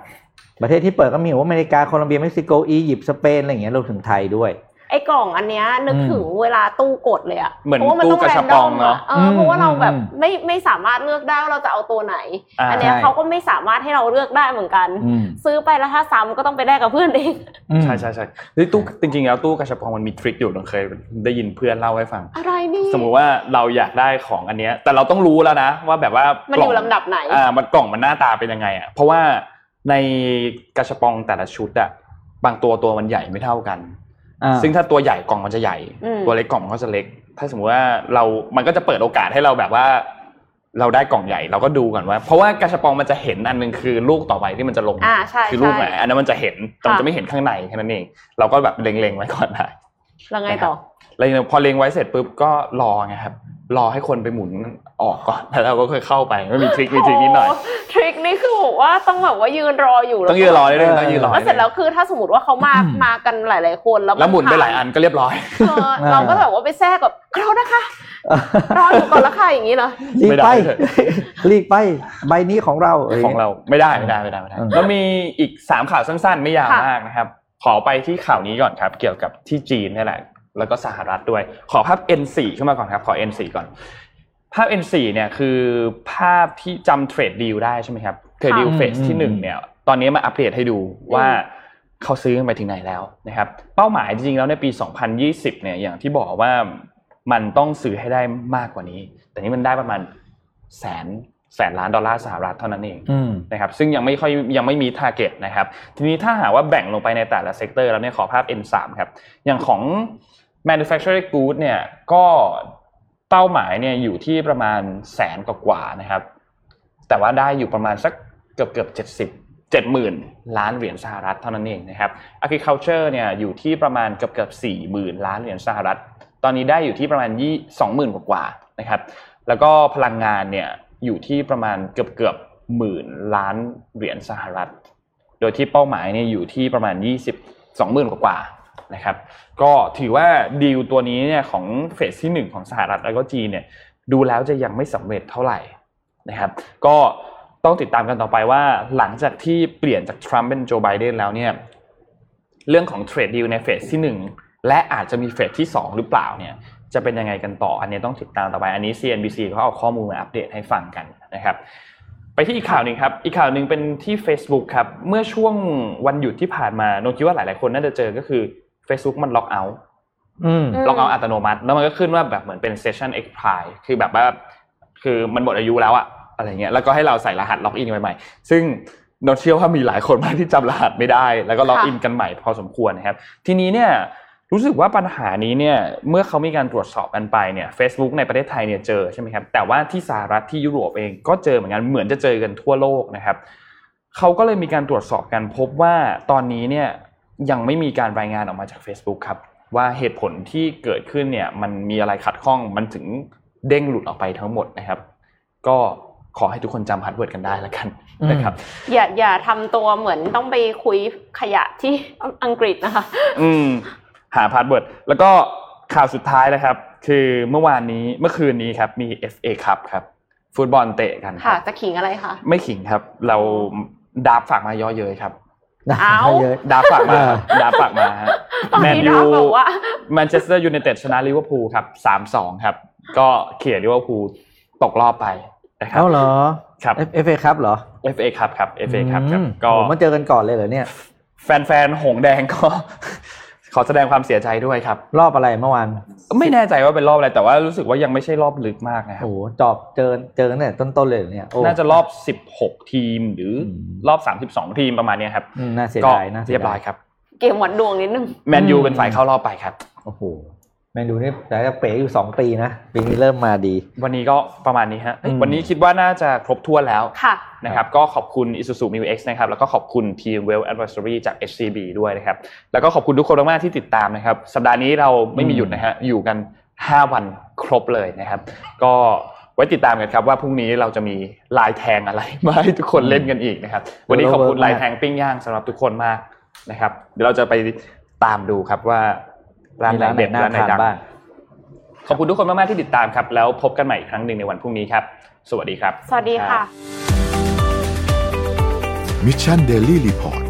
ประเทศที่เปิดก็มีว่าอเมริกา โคลอมเบีย เม็กซิโก อียิปต์ สเปน อะไรอย่างเงี้ยรวมถึงไทยด้วย ไอ้กล่องอันเนี้ยนึกอืมถึงเวลาตู้กดเลยอะเหมือนพราะว่ามันต้องตู้กระชับปองเนอะแรนดอมเออเพราะว่าเราแบบอืมไม่ไม่สามารถเลือกได้ว่าเราจะเอาตัวไหน อ่า อันเนี้ยใช่ เขาก็ไม่สามารถให้เราเลือกได้เหมือนกัน อืมซื้อไปแล้วถ้าซ้ำก็ต้องไปได้กับเพื่อนเอง อืม ใช่ใช่ใช่เฮ้ยตู้จริงๆแล้วตู้กระชับปองมันมีทริคอยู่เราเคยได้ยินเพื่อนเล่าให้ฟัง อะไรนี่สมมุติว่าเราอยากได้ของอันเนี้ย แต่เราต้องรู้แล้วนะว่าแบบว่ามันกอล่งยู่ลำดับไหน อ่ามันกล่องมันหน้าตาเป็นยังไงอะเพราะว่าในกระชับปองแต่ละชุดอะบางตัวตัวมันใหญ่ไม่เท่ากันอ่า ซึ่งถ้าตัวใหญ่กล่องมันจะใหญ่อืมตัวเล็กกล่องมันก็จะเล็ก ถ้าสมมติว่าเรา มันก็จะเปิดโอกาสให้เราแบบว่า เราได้กล่องใหญ่เราก็ดูก่อนว่า เพราะว่ากระชับปองมันจะเห็นอันหนึงคือลูกต่อไปที่มันจะลงอ่าใช่คือลูกไหนใช่อันนั้นมันจะเห็นแต่มันค่ะจะไม่เห็นข้างในแค่นั้นเองเราก็แบบเล็งๆไว้ก่อนได้แล้วไงต่อแล้วพอเล็งไว้เสร็จปุ๊บก็รอไงครับรอให้คนไปหมุน ออกก่อนแล้วเราก็ค่อยเข้าไปไม่มีทริคมีทริคนิดหน่อยโทริคนี่คือบอกว่าต้องแบบว่ายืนรออยู่ต้องยืนรอเลยต้องยืนรอแล้วเสร็จแล้วคือถ้าสมมติว่าเขามาอืมมากันหลาย ๆ คนแล้วแล้วหมุนไปหลายอันก็เรียบร้อยเออเราก็แบบว่าไปแทรกแบบเรานะคะรออยู่ก่อนละค่ะอย่างนี้เหรอหลีกไปไม่ได้หลีกไปใบนี้ของเราของเราไม่ได้ไม่ได้ไม่ได้ไม่ได้อืมแล้วมีอีกสามข่าวสั้น ๆ ไม่ยาวค่ะมากนะครับ ขอไปที่ข่าวนี้ก่อนครับ เกี่ยวกับที่จีนนี่แหละแล้วก็สหรัฐด้วย ขอภาพ N4 ขึ้นมาก่อนครับ ขอ N4 ก่อน ภาพ N4 เนี่ยคือภาพที่จำเทรดดีลได้ใช่ไหมครับเทรดดีลค่ะเฟสที่หนึ่งเนี่ยตอนนี้มาอัปเดตให้ดูว่าเขาซื้อกันไปถึงไหนแล้วนะครับเป้าหมายจริงๆแล้วในปี 2020 เนี่ยอย่างที่บอกว่ามันต้องซื้อให้ได้มากกว่านี้ แต่นี่มันได้ประมาณแสนแสนล้านดอลลาร์สหรัฐเท่านั้นเองอืมนะครับซึ่งยังไม่ค่อยยังไม่มี target นะครับทีนี้ถ้าหากว่าแบ่งลงไปในแต่ละ sector แล้วเนี่ยขอภาพ N3 ครับอย่างของ manufacturing good เนี่ยก็ เป้าหมายเนี่ยอยู่ที่ประมาณแสนกว่าๆนะครับ แต่ว่าได้อยู่ประมาณสักเกือบเกือบเจ็ดสิบ70,000ล้านเหรียญสหรัฐเท่านั้นเองนะครับ agriculture เนี่ยอยู่ที่ประมาณเกือบเกือบ40,000ล้านเหรียญสหรัฐ ตอนนี้ได้อยู่ที่ประมาณยี่20,000กว่าๆนะครับ แล้วก็พลังงานเนี่ยอยู่ที่ประมาณเกือบเกือบหมื่นล้านเหรียญสหรัฐ โดยที่เป้าหมายเนี่ยอยู่ที่ประมาณ20 20,000กว่า นะครับ ก็ถือว่าดีลตัวนี้เนี่ยของเฟสที่ 1 ของสหรัฐแล้วก็จีนเนี่ยดูแล้วจะยังไม่สำเร็จเท่าไหร่นะครับ ก็ต้องติดตามกันต่อไปว่าหลังจากที่เปลี่ยนจากทรัมป์เป็นโจไบเดนแล้วเนี่ยเรื่องของเทรดดีลในเฟสที่ 1 และอาจจะมีเฟสที่ 2 หรือเปล่าเนี่ยจะเป็นยังไงกันต่อ อันนี้ต้องติดตามต่อไป อันนี้ CNBC เขาเอาข้อมูลมาอัปเดตให้ฟังกันนะครับ ไปที่อีกข่าวหนึ่งครับ อีกข่าวหนึ่งเป็นที่ Facebook ครับ เมื่อช่วงวันหยุดที่ผ่านมาโนคิดว่าหลาย ๆ คนน่าจะเจอก็คือ Facebook มัน logout อืมอืม logout อัตโนมัติ แล้วมันก็ขึ้นว่าแบบเหมือนเป็น session expire คือแบบว่าคือมันหมดอายุแล้วอะอะไรเงี้ยแล้วก็ให้เราใส่รหัส login ใหม่ๆซึ่งโนเชื่อว่ามีหลายคนมากที่จำรหัสไม่ได้ แล้วก็ login กันใหม่พอสมควรนะครับ ทีนี้เนี่ยรู้สึกว่าปัญหานี้เนี่ยเมื่อเขามีการตรวจสอบกันไปเนี่ย Facebook ในประเทศไทยเนี่ยเจอใช่ไหมครับแต่ว่าที่สหรัฐที่ยุโรปเองก็เจอเหมือนกันเหมือนจะเจอกันทั่วโลกนะครับเขาก็เลยมีการตรวจสอบกันพบว่าตอนนี้เนี่ย ยังไม่มีการรายงานออกมาจาก Facebook ครับ ว่าเหตุผลที่เกิดขึ้นเนี่ยมันมีอะไรขัดข้องมันถึงเด้งหลุดออกไปทั้งหมดนะครับ ก็ขอให้ทุกคนจำ password กันได้แล้วกันนะครับ อย่าอย่าทำตัวเหมือนต้องไปคุยขยะที่อังกฤษนะคะ อืม หาพาสเวิร์ดแล้วก็ข่าวสุดท้ายนะครับ คือเมื่อวานนี้เมื่อคืนนี้ครับ มี FA ครับครับ ฟุตบอลเตะกันคค่ะรับจะขิงอะไรคะไม่ขิงครับ เราดาบฝากมาย่อเย้ยครับ เอ้าเยอะดาบฝากมาเออดาบฝากมาฮะตอนแมนนี้ยูเราบอกว่าแมนเชสเตอร์ยูไนเต็ดชนะลิเวอร์พูลครับสามสองครับ ก็เขี่ยลิเวอร์พูลตกรอบไปนะครัเอ้าเหรอครับเอฟเอครับเหรอ FA ครับครับ FA ครับครับอืมก็โอ้มาเจอกันก่อนเลยเหรอเนี่ย แฟนๆหงแดงก็ ขอแสดงความเสียใจด้วยครับ รอบอะไรเมื่อวานไม่แน่ใจว่าเป็นรอบอะไรแต่ว่ารู้สึกว่ายังไม่ใช่รอบลึกมากนะครับโอ้โหจอบเจอเจอกันตั้งแต่ต้นๆเลยเหรอเนี่ยโอ้น่าจะรอบ 16 ทีมหรืออมรอบ 32 ทีมประมาณเนี้ยครับอืมน่าเสียก็ดายน่าเสีเรียยบร้ดาอยยครับ เกมวัดดวงนิดนึงแมนยูอืมเป็นฝ่ายเข้ารอบไปครับโอ้โหแมนยูนี่แต่จะเป๋อยู่สองปีนะปีนี้เริ่มมาดี วันนี้ก็ประมาณนี้ฮะเอ้ยอืมวันนี้คิดว่าน่าจะครบถ้วนแล้วค่ะนะครับก็ขอบคุณ Isuzu Mu X นะครับแล้วก็ขอบคุณ Team Well Advisory จาก HCB ด้วยนะครับ แล้วก็ขอบคุณทุกคนมากๆที่ติดตามนะครับ สัปดาห์นี้เราไม่มีหยุดนะฮะอยู่กัน 5 วันครบเลยนะครับ ก็ไว้ติดตามกันครับว่าพรุ่งนี้เราจะมีลายแทงอะไรมาให้ทุกคนเล่นกันอีกนะครับ วันนี้ขอบคุณลายแทงปิ้งย่างสำหรับทุกคนมากนะครับเดี๋ยวเราจะไปตามดูครับว่า ร้านมีไหนร้านไหนเด็ดน่าร้านไหนทานดังบ้างขอบคุณทุกคนมากๆที่ติดตามครับ แล้วพบกันใหม่อีกครั้งหนึ่งในวันพรุ่งนี้ครับ สวัสดีครับสวัสดีค่ะ Mission Daily Report